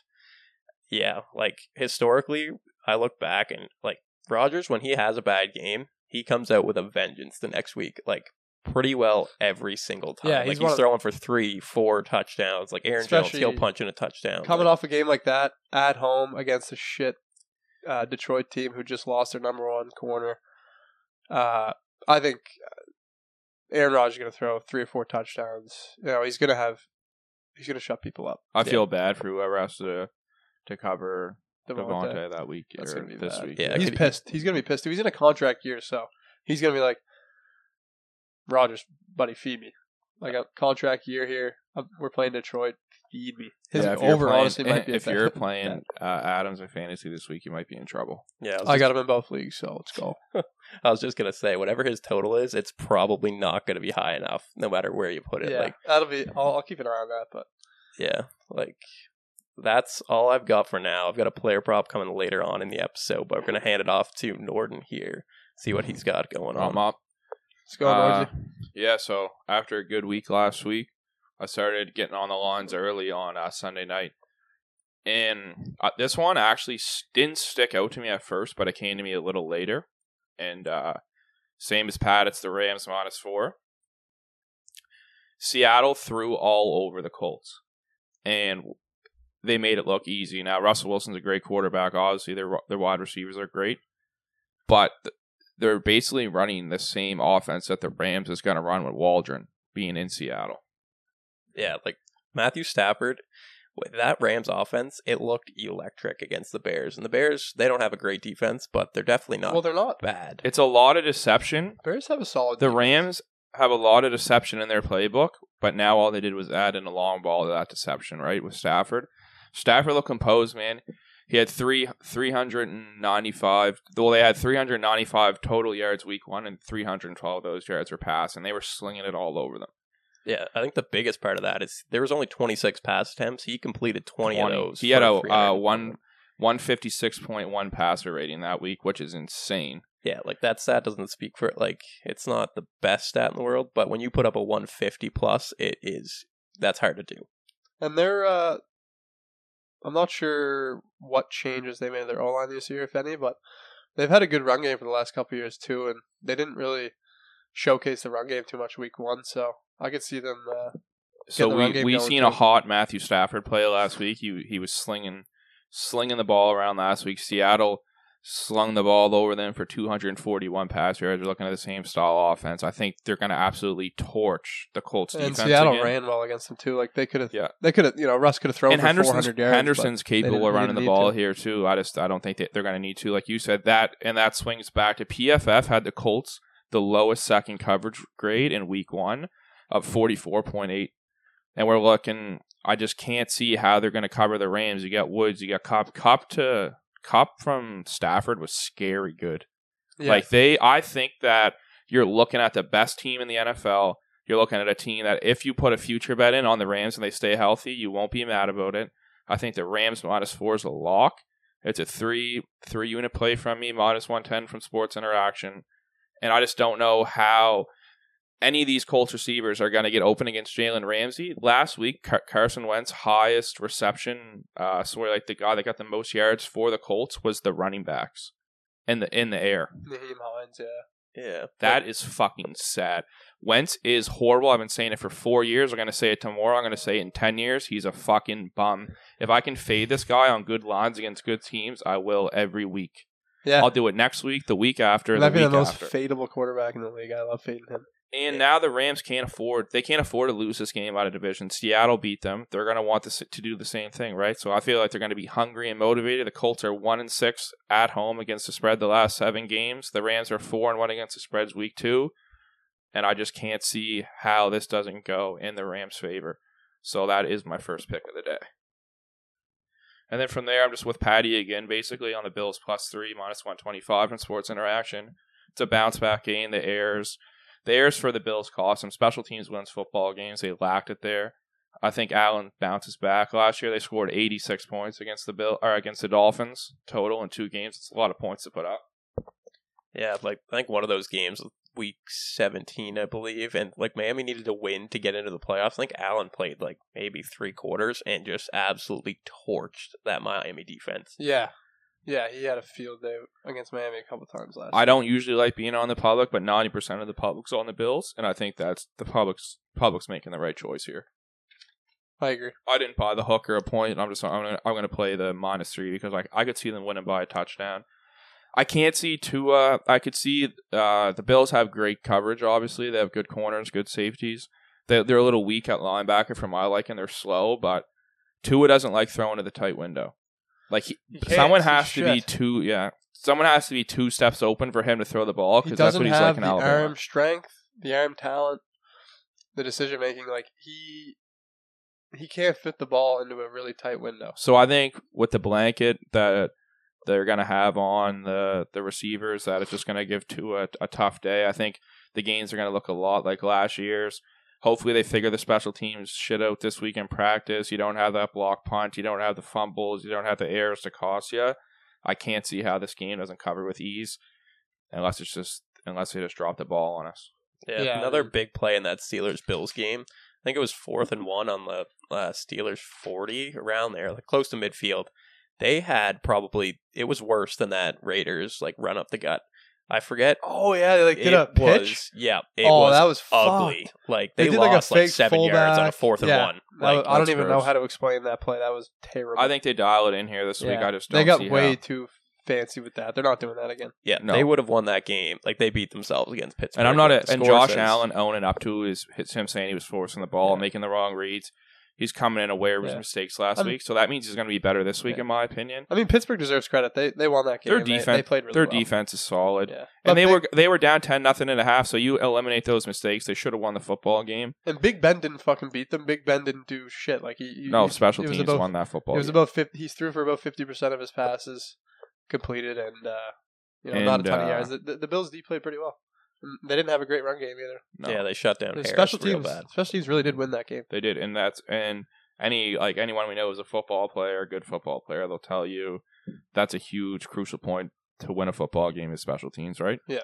yeah, like historically, I look back and like Rodgers when he has a bad game, he comes out with a vengeance the next week. Like pretty well every single time. Yeah, like he's he's, one of- throwing for three, four touchdowns. Like Aaron Jones, he'll punch in a touchdown. coming Like, off a game like that at home against a shit uh, Detroit team who just lost their number one corner, uh, I think Aaron Rodgers is going to throw three or four touchdowns. You know, he's going to have he's going to shut people up. I Yeah. feel bad for whoever has to to cover Davante. Davante that week That's or gonna be this bad. week. Yeah, he's could- pissed. He's gonna be pissed. He's in a contract year, so he's gonna be like, Rodgers, buddy, feed me. Like a contract year here. Um, We're playing Detroit. Feed me. His Yeah, if you're over playing- honestly might be. a [laughs] if bad- you're playing uh, Adams or fantasy this week, you might be in trouble. yeah, I was, I got him in both leagues, so let's go. [laughs] I was just gonna say whatever his total is, it's probably not gonna be high enough, no matter where you put it. yeah, Like that'll be. I'll, I'll keep an eye on that. But Yeah, like that's all I've got for now. I've got a player prop coming later on in the episode, but we're gonna hand it off to Norden here, see what he's got going on. I'm up. let's go, Uh, yeah, so after a good week last week, I started getting on the lines early on uh, Sunday night. And uh, this one actually didn't stick out to me at first, but it came to me a little later. And uh, same as Pat, it's the Rams minus four. Seattle threw all over the Colts, and they made it look easy. Now Russell Wilson's a great quarterback. Obviously, their their wide receivers are great, but th- they're basically running the same offense that the Rams is going to run with Waldron being in Seattle. Yeah, like Matthew Stafford with that Rams offense, it looked electric against the Bears. And the Bears, they don't have a great defense, but they're definitely not well, they're not. bad. It's a lot of deception. Bears have a solid. The defense. Rams have a lot of deception in their playbook, but now all they did was add in a long ball to that deception, right? With Stafford. Stafford looked composed, man. He had three three hundred and ninety five. Well, they had three hundred ninety five total yards week one, and three hundred and twelve of those yards were pass, and they were slinging it all over them. Yeah, I think the biggest part of that is there was only 26 pass attempts. He completed 20, of those. He had a uh, one one fifty six point one passer rating that week, which is insane. Yeah, like that stat doesn't speak for it. Like it's not the best stat in the world, but when you put up a 150 plus, it is that's hard to do. and they're. uh I'm not sure what changes they made to their O line this year, if any, but they've had a good run game for the last couple of years too, and they didn't really showcase the run game too much week one, so I could see them. Uh, So the we we seen too. a hot Matthew Stafford play last week. He he was slinging slinging the ball around last week. Seattle slung the ball over them for 241 pass yards. We're looking at the same style offense. I think they're going to absolutely torch the Colts and defense Seattle again. ran well against them too. Like they could have, Yeah. they could have, you know, Russ could have thrown and for Henderson's 400 yards. Henderson's capable of running the ball to. here too. I just I don't think they, they're going to need to, like you said that, and that swings back to PFF had the Colts the lowest second coverage grade in Week One of forty four point eight, and we're looking. I just can't see how they're going to cover the Rams. You got Woods, you got Kupp. Kupp to Kupp from Stafford was scary good. Yeah. Like they, I think that you're looking at the best team in the NFL. You're looking at a team that if you put a future bet in on the Rams and they stay healthy, you won't be mad about it. I think the Rams minus four is a lock. It's a three three unit play from me, minus one ten from Sports Interaction, and I just don't know how any of these Colts receivers are going to get open against Jalen Ramsey. Last week, Car- Carson Wentz highest reception, uh, sorry, like the guy that got the most yards for the Colts was the running backs in the in the air. Nyheim Hines, yeah. Yeah, That is fucking sad. Wentz is horrible. I've been saying it for four years. I'm going to say it tomorrow. I'm going to say it in 10 years. He's a fucking bum. If I can fade this guy on good lines against good teams, I will every week. Yeah. I'll do it next week, the week after, the Might be week the most after. fadeable quarterback in the league. I love fading him. and now the Rams can't afford. They can't afford to lose this game out of division. Seattle beat them. They're going to want this, to do the same thing, right? So I feel like they're going to be hungry and motivated. The Colts are one and six at home against the spread the last seven games. The Rams are four and one against the spreads week two, and I just can't see how this doesn't go in the Rams' favor. So that is my first pick of the day. And then from there, I'm just with Patty again, basically on the Bills plus three, minus 125 in Sports Interaction. It's a bounce back game. The airs, the airs for the Bills cost them. Special teams wins football games. They lacked it there. I think Allen bounces back. Last year they scored 86 points against the Bill or against the Dolphins total in two games. It's a lot of points to put up. yeah. Like I think one of those games, week 17, I believe, and like Miami needed to win to get into the playoffs. I think Allen played like maybe three quarters and just absolutely torched that Miami defense. Yeah. Yeah, he had a field day against Miami a couple times last I don't usually like being on the public, but 90% of the public's on the Bills, and I think that's the public's public's making the right choice here. I agree. I didn't buy the hook or a point. I'm just I'm gonna I'm gonna play the minus three because like I could see them winning by a touchdown. I can't see Tua. I could see uh, the Bills have great coverage. Obviously, they have good corners, good safeties. They they're a little weak at linebacker for my liking. They're slow, but Tua doesn't like throwing to the tight window. Like he, He someone has to be two. Yeah, someone has to be two steps open for him to throw the ball because that's what he's like in the Alabama. arm strength, the arm talent, the decision making. Like he, he can't fit the ball into a really tight window. So I think with the blanket that they're going to have on the the receivers, that it's just going to give to a, a tough day. I think the games are going to look a lot like last year's. Hopefully, they figure the special teams shit out this week in practice. You don't have that block punt. You don't have the fumbles. You don't have the errors to cost you. I can't see how this game doesn't cover with ease, unless it's just unless they just drop the ball on us. Yeah, Yeah, another big play in that Steelers Bills game. I think it was fourth and one on the uh, Steelers forty around there, like close to midfield. They had probably it was worse than that Raiders like run up the gut. I forget. Oh yeah, they like did it a pitch. was yeah. It oh, was that was ugly. fucked. Like They they, did, like, a lost like, fake seven yards on a fullback. fourth and Yeah. one. Like was- I don't that's even know how to explain that play. That was terrible. I think they dial it in here this week. I just don't they got see way how. too fancy with that. They're not doing that again. yeah, No. they would have won that game. Like they beat themselves against Pittsburgh. And I'm not a, and Josh says. Allen owning up to his hits him saying he was forcing the ball, Yeah. making the wrong reads. He's coming in aware of his Yeah. mistakes last I mean- week, so that means he's going to be better this week, Yeah. in my opinion. I mean, Pittsburgh deserves credit. They they won that game. Their and they- defense, they, played really their well. defense is solid, Yeah, But and they Big- were they were down ten nothing and a half. So you eliminate those mistakes, they should have won the football game. and Big Ben didn't fucking beat them. Big Ben didn't do shit. Like he, he No, he- special it was teams about- won that football. It was game. about 50, he's threw for about fifty percent of his passes completed, and uh, you know not a And, ton of uh, yards. The, the, the Bills D played pretty well. And They didn't have a great run game either. No. Yeah, they shut down The Harris special real teams, bad. special teams really did win that game. They did, and that's and any like anyone we know is a football player, a good football player. They'll tell you that's a huge crucial point to win a football game is special teams, right? Yeah.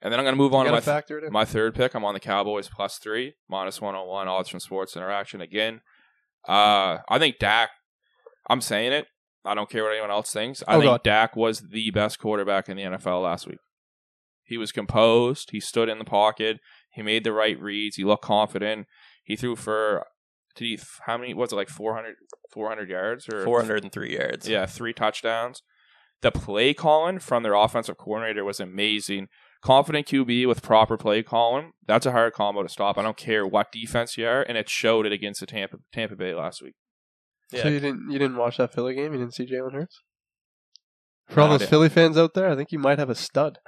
And then I'm going to move on to my to factor it in. my third pick. I'm on the Cowboys plus three, minus one hundred one odds from Sports Interaction again. Uh, I think Dak. I'm saying it. I don't care what anyone else thinks. I Oh, think God. Dak was the best quarterback in the NFL last week. He was composed. He stood in the pocket. He made the right reads. He looked confident. He threw for did he how many was it like 400, 400 yards or 403 yards. yeah, three touchdowns. The play calling from their offensive coordinator was amazing. Confident QB with proper play calling. That's a hard combo to stop. I don't care what defense you are, and it showed it against the Tampa Tampa Bay last week. Yeah. So you didn't you didn't watch that Philly game? You didn't see Jalen Hurts? For all those. Philly fans out there, I think you might have a stud.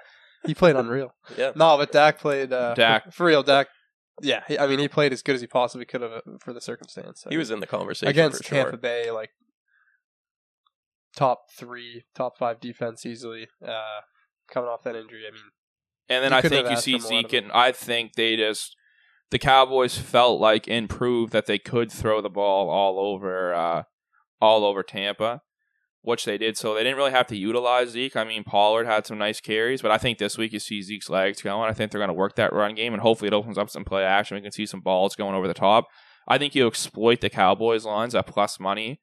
He played unreal. [laughs] Yeah. No, but Dak played. Uh, Dak. for, [laughs] for real. Dak. Yeah, he, I mean, he played as good as he possibly could have uh, for the circumstance. He was in the conversation against for sure. Tampa Bay, like top three, top five defense easily. Uh, coming off that injury, I mean, And then I think you see for more out of Zeke, and I think they just the Cowboys felt like and proved that they could throw the ball all over uh, all over Tampa, which they did. So they didn't really have to utilize Zeke. I mean, Pollard had some nice carries, but I think this week you see Zeke's legs going. I think they're going to work that run game, and hopefully it opens up some play action. We can see some balls going over the top. I think you exploit the Cowboys lines at plus money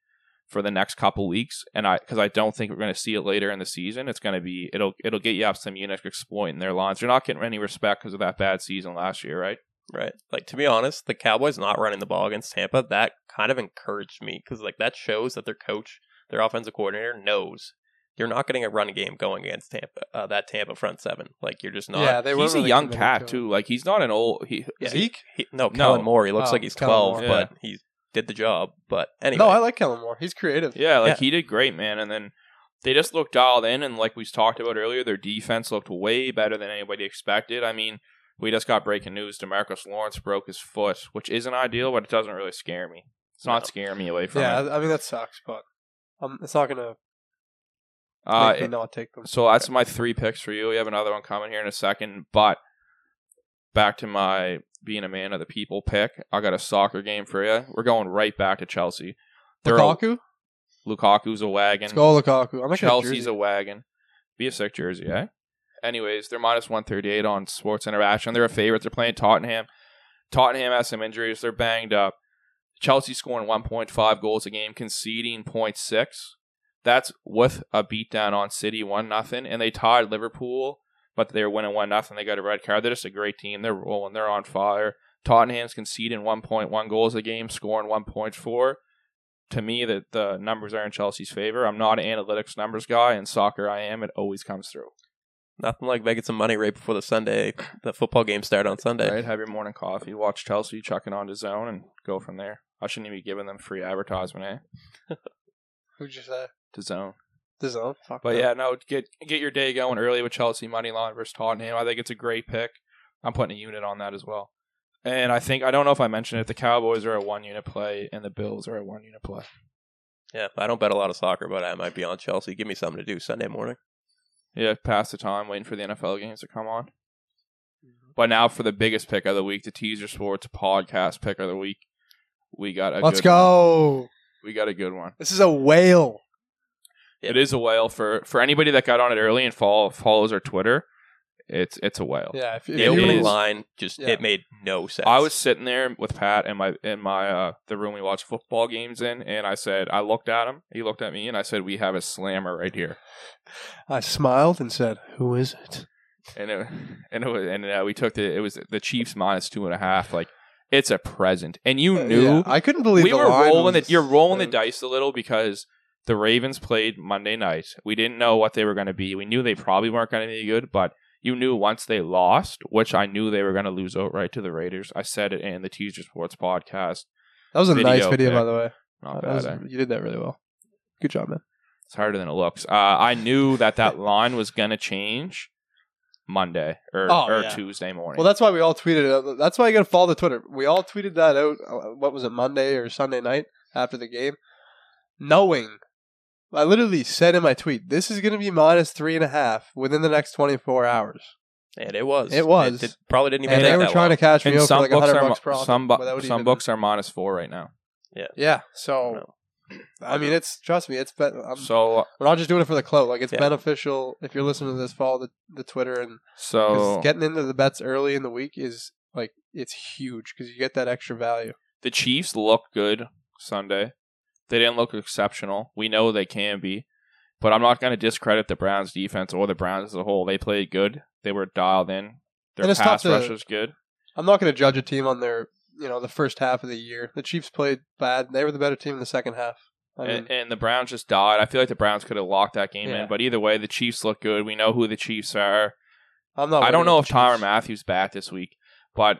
for the next couple weeks, and I because I don't think we're going to see it later in the season. It's going to be it'll it'll get you up some units exploiting their lines. They're not getting any respect because of that bad season last year, right? Right. Like to be honest, the Cowboys not running the ball against Tampa, that kind of encouraged me because like that shows that their coach, their offensive coordinator knows you're not getting a run game going against Tampa. Uh, that Tampa front seven, like you're just not. yeah, they were. he's a young cat too. Like he's not an old. He, Yeah, Zeke. He, no, No. Kellen Moore. He looks Oh, like he's Kellen twelve, Moore. Yeah. but he did the job. But anyway, No, I like Kellen Moore. He's creative. Yeah, like Yeah. he did great, man. And then they just looked dialed in, and like we talked about earlier, their defense looked way better than anybody expected. I mean, we just got breaking news: Demarcus Lawrence broke his foot, which isn't ideal, but it doesn't really scare me. It's not No. scaring me away from Yeah, it. I I mean that sucks, but um, it's not gonna Uh, make me not take them. So that's my three picks for you. We have another one coming here in a second, but back to my being a man of the people pick. I got a soccer game for you. We're going right back to Chelsea. They're a- Lukaku, Lukaku's a wagon. let's go Lukaku. I'm Chelsea's a wagon. Be a sick jersey, eh? Anyways, they're minus 138 on Sports Interaction. They're a favorite. They're playing Tottenham. Tottenham has some injuries. They're banged up. Chelsea scoring 1.5 goals a game, conceding 0.6. That's with a beatdown on City, 1 nothing, And they tied Liverpool, but they were winning 1 nothing. They got a red card. They're just a great team. They're rolling. They're on fire. Tottenham's conceding 1.1 goals a game, scoring 1.4 to me that the numbers are in Chelsea's favor. I'm not an analytics numbers guy. In soccer, I am. It always comes through. nothing like making some money right before the Sunday, the football game start on Sunday. Right? Have your morning coffee, watch Chelsea, chuck it on to zone, and go from there. I shouldn't even be giving them free advertisement, eh? [laughs] Who'd you say? To zone. The zone. Fuck But them. yeah, no, get get your day going early with Chelsea money line versus Tottenham. I think it's a great pick. I'm putting a unit on that as well. And I think I don't know if I mentioned it. The Cowboys are a one unit play, and the Bills are a one unit play. Yeah, I don't bet a lot of soccer, but I might be on Chelsea. Give me something to do Sunday morning. Yeah, pass the time waiting for the NFL games to come on. But now for the biggest pick of the week, the Teaser Sports podcast pick of the week. We got a Let's good go. We got a good one. This is a whale. It is a whale for for anybody that got on it early and follow, follows our Twitter. It's it's a whale. Yeah. If, if The It opening is- line just Yeah. it made no sense. I was sitting there with Pat in my in my uh the room we watch football games in, and I said I looked at him. He looked at me, and I said, "We have a slammer right here." [laughs] I smiled and said, "Who is it?" and it, and it was, and uh, we took the it was the Chiefs minus two and a half. Like it's a present, and you knew Yeah, I couldn't believe we the were rolling was- it. You're rolling the uh, dice a little because the Ravens played Monday night. We didn't know what they were going to be. We knew they probably weren't going to be good, but you knew once they lost, which I knew they were going to lose outright to the Raiders. I said it in the Teaser Sports podcast. That was a Video nice video, by the way. Not That was- eh? you did that really well. Good job, man. It's harder than it looks. Uh, I knew that that line was gonna change Monday or, Oh, or yeah. Tuesday morning. Well, that's why we all tweeted it. That's why you got to follow the Twitter. We all tweeted that out. uh, What was it, Monday or Sunday night after the game, knowing. I literally said in my tweet, "This is going to be minus three and a half within the next twenty four hours." And it was. It was. did- probably didn't even And take they were that trying long. to cash me and out for some like books hundred are bucks profit. some bu- some even- books are minus four right now. Yeah. Yeah. So No. I mean, it's trust me, it's ben- I'm, So uh, we're not just doing it for the clout. Like it's Yeah. beneficial if you're listening to this. Follow the, the Twitter and so getting into the bets early in the week is like it's huge because you get that extra value. the Chiefs look good Sunday. They didn't look exceptional. We know they can be, but I'm not going to discredit the Browns defense or the Browns as a whole. They played good. They were dialed in. Their pass rush was good. I'm not going to judge a team on their, you know, the first half of the year. The Chiefs played bad. They were the better team in the second half. I mean, and, and the Browns just died. I feel like the Browns could have locked that game Yeah. in, but either way, the Chiefs look good. We know who the Chiefs are. I'm not. I don't know if Tyrann Mathieu back this week, but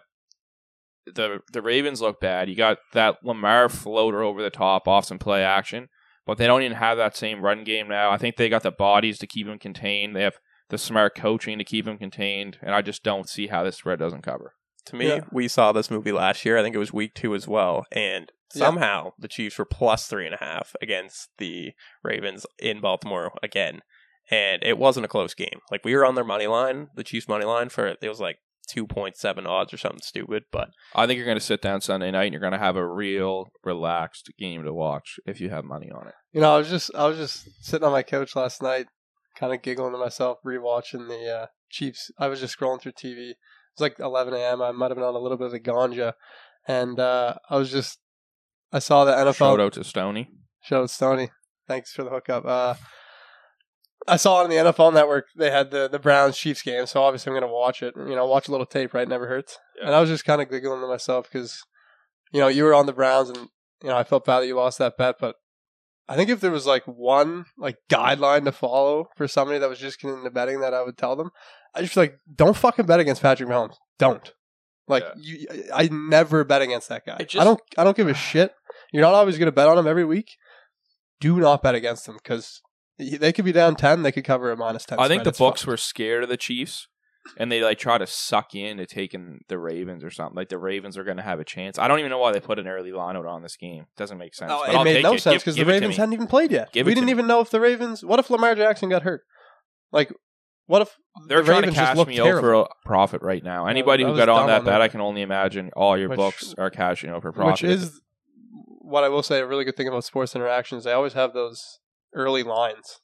the the Ravens look bad. You got that Lamar floater over the top off some play action, but they don't even have that same run game now. I think they got the bodies to keep him contained. They have the smart coaching to keep him contained, and I just don't see how this spread doesn't cover. To me, Yeah. we saw this movie last year. I think it was week two as well. And Yeah. somehow the Chiefs were plus three and a half against the Ravens in Baltimore again. And it wasn't a close game. Like we were on their money line, the Chiefs money line for it was like 2.7 odds or something stupid. But I think you're going to sit down Sunday night and you're going to have a real relaxed game to watch if you have money on it. You know, I was just I was just sitting on my couch last night, kind of giggling to myself, rewatching the uh, Chiefs. I was just scrolling through TV. It was like 11 a.m. I might have been on a little bit of the ganja, and uh, I was just I saw the NFL Shout out to Stoney. Shout out Stoney. Thanks for the hookup. Uh, I saw it on the NFL Network. They had the the Browns Chiefs game, so obviously I'm going to watch it. You know, watch a little tape, right? Never hurts. Yeah. And I was just kind of giggling to myself because, you know, you were on the Browns, and you know I felt bad that you lost that bet, but I think if there was like one like guideline to follow for somebody that was just getting into betting, that I would tell them, I just feel like don't fucking bet against Patrick Mahomes. Don't. Like you, I never bet against that guy. Just- I don't. I don't give a shit. You're not always going to bet on him every week. Do not bet against them because they could be down ten. They could cover a minus ten. I think the books were scared of the Chiefs, and they like try to suck you into taking the Ravens or something. Like the Ravens are going to have a chance. I don't even know why they put an early line out on this game. It doesn't make sense. Oh, no, it I'll made no it. sense because the give it to Ravens hadn't even played yet. Give we didn't even know if the Ravens. What if Lamar Jackson got hurt? Like, what if They're the trying Ravens to cash me out for a profit right now. Anybody who got on that on bet. I can only imagine all your Which- books are cashing out for profit. which is what I will say. A really good thing about Sports Interactions, they always have those early lines,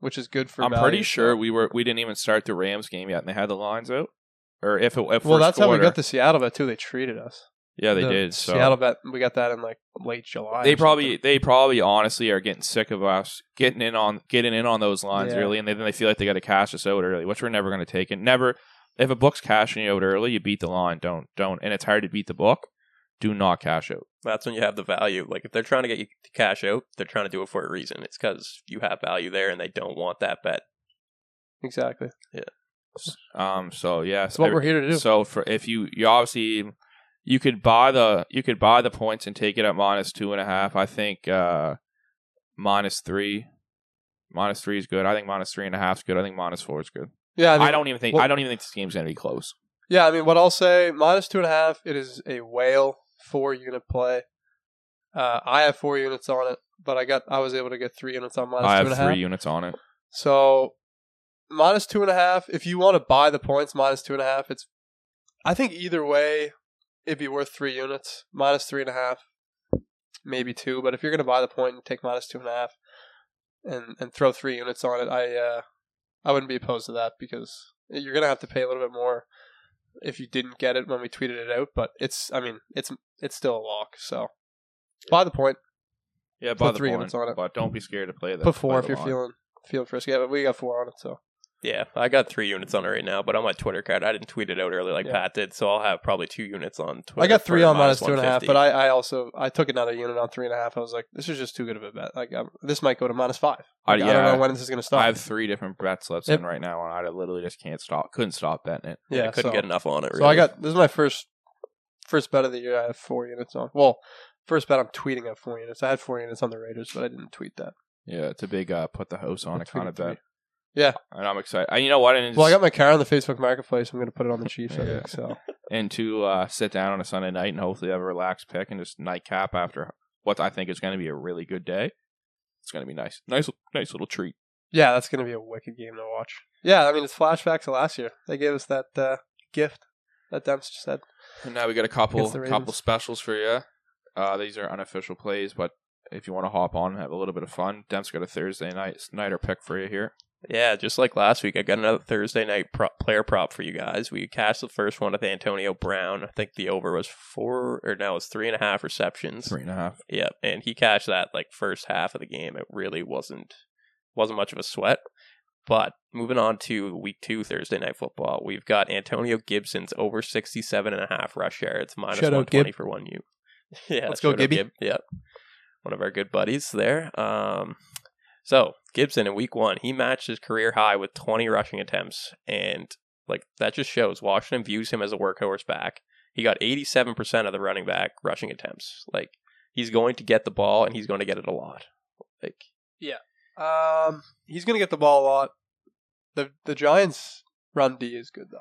which is good for. I'm value, pretty sure we were we didn't even start the Rams game yet, and they had the lines out. Or if it if Well, that's how we quarter. got the Seattle bet too. They treated us. yeah they The did. So Seattle bet. We got that in like late July. they or probably something. they probably honestly are getting sick of us getting in on getting in on those lines Yeah. early, and then they feel like they got to cash us out early, which we're never going to take. And never, if a book's cashing you out early, you beat the line. Don't don't, and it's hard to beat the book. Do not cash out. that's when you have the value. Like if they're trying to get you to cash out, they're trying to do it for a reason. It's because you have value there and they don't want that bet. exactly. Yeah. Um. So yeah, That's what we're here to do. So for if you you obviously you could buy the you could buy the points and take it at minus two and a half. I think uh minus three. Minus three is good. I think minus three and a half is good. I think minus four is good. yeah, I, I, don't even think well- I don't even think this game's gonna be close. Yeah, I mean, what I'll say, minus two and a half. It is a whale four unit play. Uh, I have four units on it, but I got I was able to get three units on minus I two have and a half. three units on it. So minus two and a half. If you want to buy the points, minus two and a half. It's I think either way, it'd be worth three units. Minus three and a half, maybe two. But if you're gonna buy the point and take minus two and a half, and and throw three units on it, I uh, I wouldn't be opposed to that because you're gonna have to pay a little bit more if you didn't get it when we tweeted it out. But it's I mean it's it's still a lock. So buy the point. Yeah, Put the three point, units on it. but don't be scared to play that. Put four if the you're line. feeling feeling frisky. Yeah, but we got four on it. So Yeah, I got three units on it right now, but on my Twitter card, I didn't tweet it out early like Yeah. Pat did, so I'll have probably two units on Twitter. I got three on minus two and a half, but I, I also I took another unit on three and a half. I was like, this is just too good of a bet. Like um, this might go to minus five. I- Like, I, yeah, don't know when this is going to stop. I have three different bet slips Yep. in right now, and I literally just can't stop. Couldn't stop betting it. yeah, I couldn't so, get enough on it. so I got this is my first first bet of the year. I have four units on. Well, first bet I'm tweeting at four units. I had four units on the Raiders, but I didn't tweet that. Yeah, it's a big uh, put the house on I it kind of bet. Yeah. and I'm excited. And you know what? And Well, I got my car on the Facebook Marketplace. I'm going to put it on the Chiefs. I Yeah. think so. [laughs] and to uh, sit down on a Sunday night and hopefully have a relaxed pick and just nightcap after what I think is going to be a really good day. It's going to be nice, nice, nice little treat. Yeah, that's going to be a wicked game to watch. Yeah, I mean it's flashbacks of last year. They gave us that uh, gift that Dempster said. And now we got a couple Against the Ravens. couple specials for you. Uh, these are unofficial plays, but if you want to hop on and have a little bit of fun, Demp's got a Thursday night nighter pick for you here. Yeah, just like last week, I got another Thursday night prop, player prop for you guys. We cashed the first one with Antonio Brown. I think the over was four, or no, it was three and a half receptions. Three and a half. Yep, and he cashed that like first half of the game. It really wasn't wasn't much of a sweat. But moving on to week two Thursday night football, we've got Antonio Gibson's over 67 and a half rush yards, minus Shout 120 for one U. [laughs] yeah, Let's go, Gibby. Gib. Yep. One of our good buddies there. Um, so Gibson in week one, he matched his career high with 20 rushing attempts. And like that just shows Washington views him as a workhorse back. He got 87% of the running back rushing attempts. Like he's going to get the ball and he's going to get it a lot. Like yeah. Um, he's going to get the ball a lot. The the Giants run D is good though.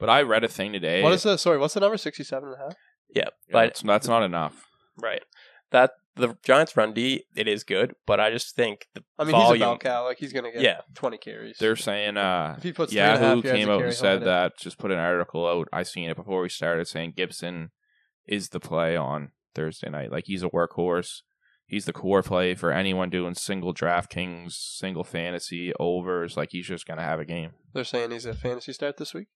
But I read a thing today. What is the sorry? What's the number? Sixty-seven and a half. yeah, Yeah, but that's, that's not enough. right. That the Giants run D, it is good, but I just think the I mean, volume, he's a bell cow. Like he's going to get Yeah. twenty carries. They're saying uh, if he puts three and a half Yahoo yards a came out and said hit it. that. Just put an article out. I seen it before we started saying Gibson is the play on Thursday night. Like he's a workhorse. He's the core play for anyone doing single DraftKings, single fantasy overs. Like he's just gonna have a game. They're saying he's a fantasy start this week.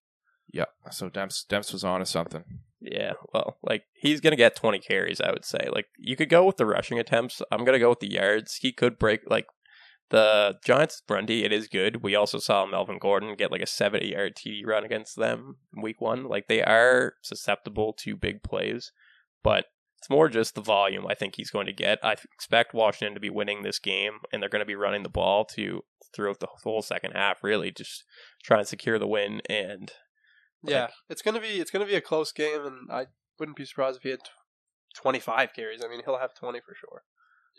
Yeah. So Demps Demps was on to something. Yeah, well, like he's gonna get twenty carries, I would say. Like you could go with the rushing attempts. I'm gonna go with the yards. He could break like the Giants run D. It is good. We also saw Melvin Gordon get like a seventy yard TD run against them in week one. Like they are susceptible to big plays, but it's more just the volume I think he's going to get. I expect Washington to be winning this game, and they're going to be running the ball to throughout the whole second half. Really, just try and secure the win and Yeah, Like- it's gonna be it's gonna be a close game, and I wouldn't be surprised if he had twenty five carries. I mean, he'll have twenty for sure.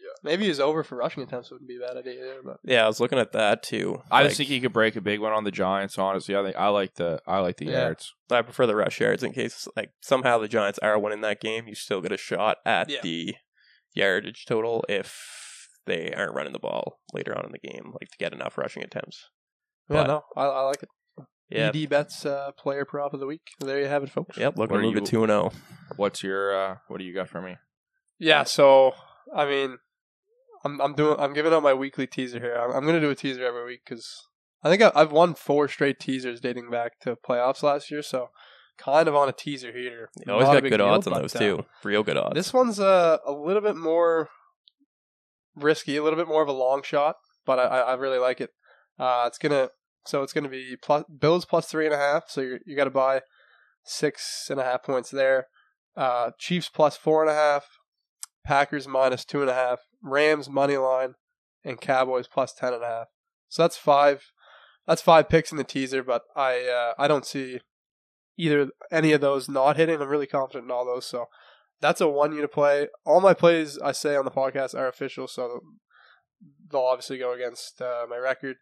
Yeah. maybe his over for rushing attempts wouldn't be a bad idea either. But yeah, I was looking at that too. I Like- just think he could break a big one on the Giants. Honestly, I think I like the I like the Yeah. yards. I prefer the rush yards in case like somehow the Giants are winning that game. You still get a shot at Yeah. the yardage total if they aren't running the ball later on in the game, like to get enough rushing attempts. yeah, But- no, I, I like it. Yeah. ED bets uh, player prop of the week. There you have it, folks. Yep. Looking What to are move you- it two and oh. zero. What's your uh, what do you got for me? Yeah, so I mean, I'm I'm doing I'm giving out my weekly teaser here. I'm, I'm gonna do a teaser every week because I think I, I've won four straight teasers dating back to playoffs last year. So kind of on a teaser here. You always got good odds on those uh, too. Real good odds. This one's uh, a little bit more risky, a little bit more of a long shot, but I, I I really like it. Uh, it's gonna so it's gonna be plus Bills plus three and a half. So you you got to buy six and a half points there. Uh, Chiefs plus four and a half. Packers minus two and a half. Rams money line, and Cowboys plus ten and a half. So that's five. That's five picks in the teaser, but I uh, I don't see either any of those not hitting. I'm really confident in all those. So that's a one unit play. All my plays I say on the podcast are official, so they'll obviously go against uh, my record.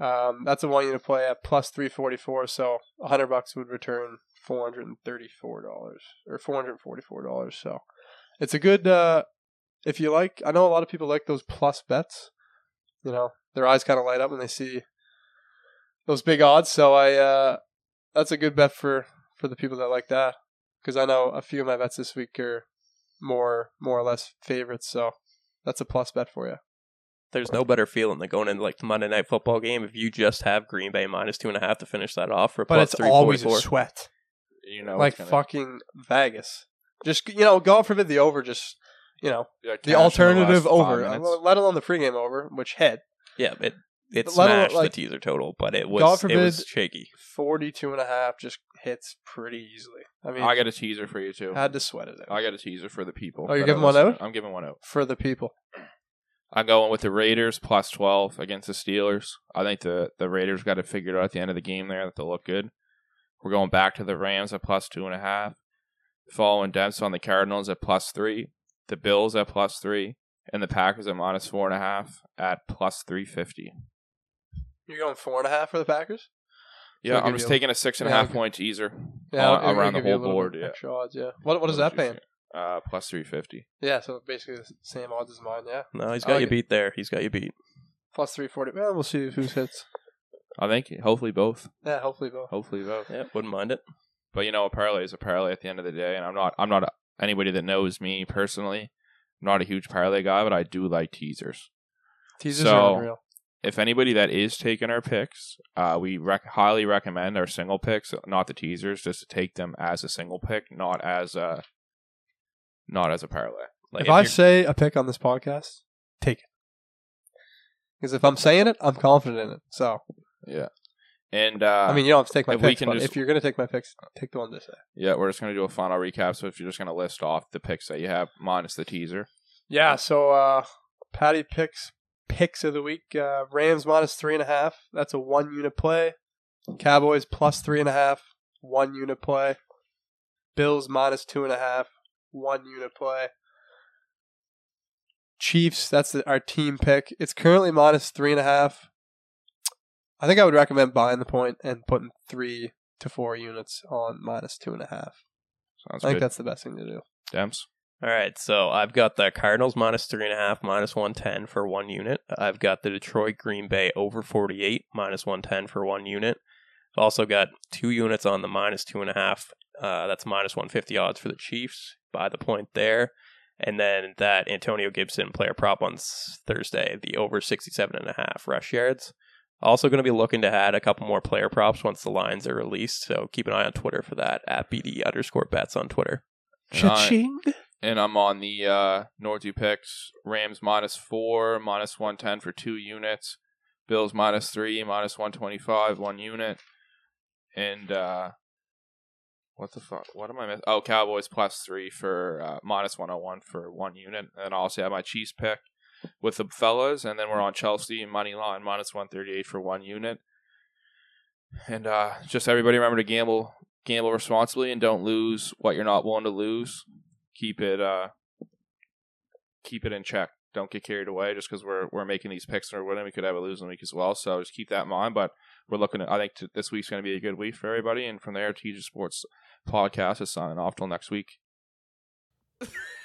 Um, that's a one unit play at plus three forty four. So hundred bucks would return four hundred and thirty four dollars or four hundred forty four dollars. So it's a good. Uh, if you like, I know a lot of people like those plus bets. You know, their eyes kind of light up when they see those big odds. So I, uh, that's a good bet for for the people that like that because I know a few of my bets this week are more more or less favorites. So that's a plus bet for you. There's no better feeling than going into like the Monday night football game if you just have Green Bay minus two and a half to finish that off for But plus it's three always forty a four. sweat, You know, like gonna- fucking Vegas. Just you know, God forbid the over. Just you know, yeah, the alternative last five over, minutes. let alone the pregame over, which hit Yeah, it it But let alone, smashed like, the teaser total, but it was God it was shaky. 42 and a half just hits pretty easily. I mean, I got a teaser for you too. had to sweat it out I got a teaser for the people. Oh, you're giving one out? I'm giving one out. for the people. I'm going with the Raiders plus 12 against the Steelers. I think the, the Raiders got it figured out at the end of the game there that they'll look good. We're going back to the Rams at plus two and a half. Following Dempsey on the Cardinals at plus three. the Bills at plus three, and the Packers at minus four and a half at plus three fifty. You're going four and a half for the Packers. Yeah, I'll I'm just a- taking a six and a Yeah, half point teaser. Yeah, Uh, around the a whole board, yeah. Odds, yeah. What what is that paying? Uh, plus three fifty. Yeah, so basically the same odds as mine. Yeah, No, he's got like you it. beat there. He's got you beat. plus three forty. Well, we'll see who's hits. I think hopefully both. Yeah, hopefully both. Hopefully both. Yeah, wouldn't mind it. But you know, a parlay is a parlay at the end of the day, and I'm not. I'm not anybody that knows me personally. I'm not a huge parlay guy, but I do like teasers. Teasers So- are unreal. If anybody that is taking our picks, uh, we rec- highly recommend our single picks, not the teasers, just to take them as a single pick, not as a, not as a parlay. Like if I say a pick on this podcast, take it. Because if I'm saying it, I'm confident in it. So Yeah, and uh, I mean, you don't have to take my if picks, but just- if you're going to take my picks, take the one to say. yeah, we're just gonna do a final recap. So if you're just gonna list off the picks that you have minus the teaser, Yeah. So uh, Patty picks picks of the week: uh, Rams minus three and a half. That's a one unit play. Cowboys plus three and a half. One unit play. Bills minus two and a half. One unit play. Chiefs. That's the, our team pick. It's currently minus three and a half. I think I would recommend buying the point and putting three to four units on minus two and a half. sounds I think good. that's the best thing to do. Dems. All right, so I've got the Cardinals minus three and a half, minus one ten for one unit. I've got the Detroit Green Bay over forty eight, minus one ten for one unit. I've also got two units on the minus two and a half. Uh, that's minus one fifty odds for the Chiefs. Buy the point there, and then that Antonio Gibson player prop on Thursday, the over sixty seven and a half rush yards. Also going to be looking to add a couple more player props once the lines are released. So keep an eye on Twitter for that at BD underscore bets on Twitter. And I- Cha-ching. and I'm on the uh, Nordy picks. Rams minus four, minus one ten for two units. Bills minus three, minus one twenty five, one unit. And uh, what the fuck? What am I missing? Oh, Cowboys plus three for uh, minus one hundred one for one unit. And I also have my Chiefs pick with the fellas, and then we're on Chelsea money line minus one thirty eight for one unit. And uh, just everybody remember to gamble gamble responsibly and don't lose what you're not willing to lose keep it uh keep it in check. Don't get carried away just because we're we're making these picks or whatever. We could have a losing week as well, so just keep that in mind. But we're looking at. I think t- this week's going to be a good week for everybody, and from there, TJ Sports podcast is signing off till next week. [laughs]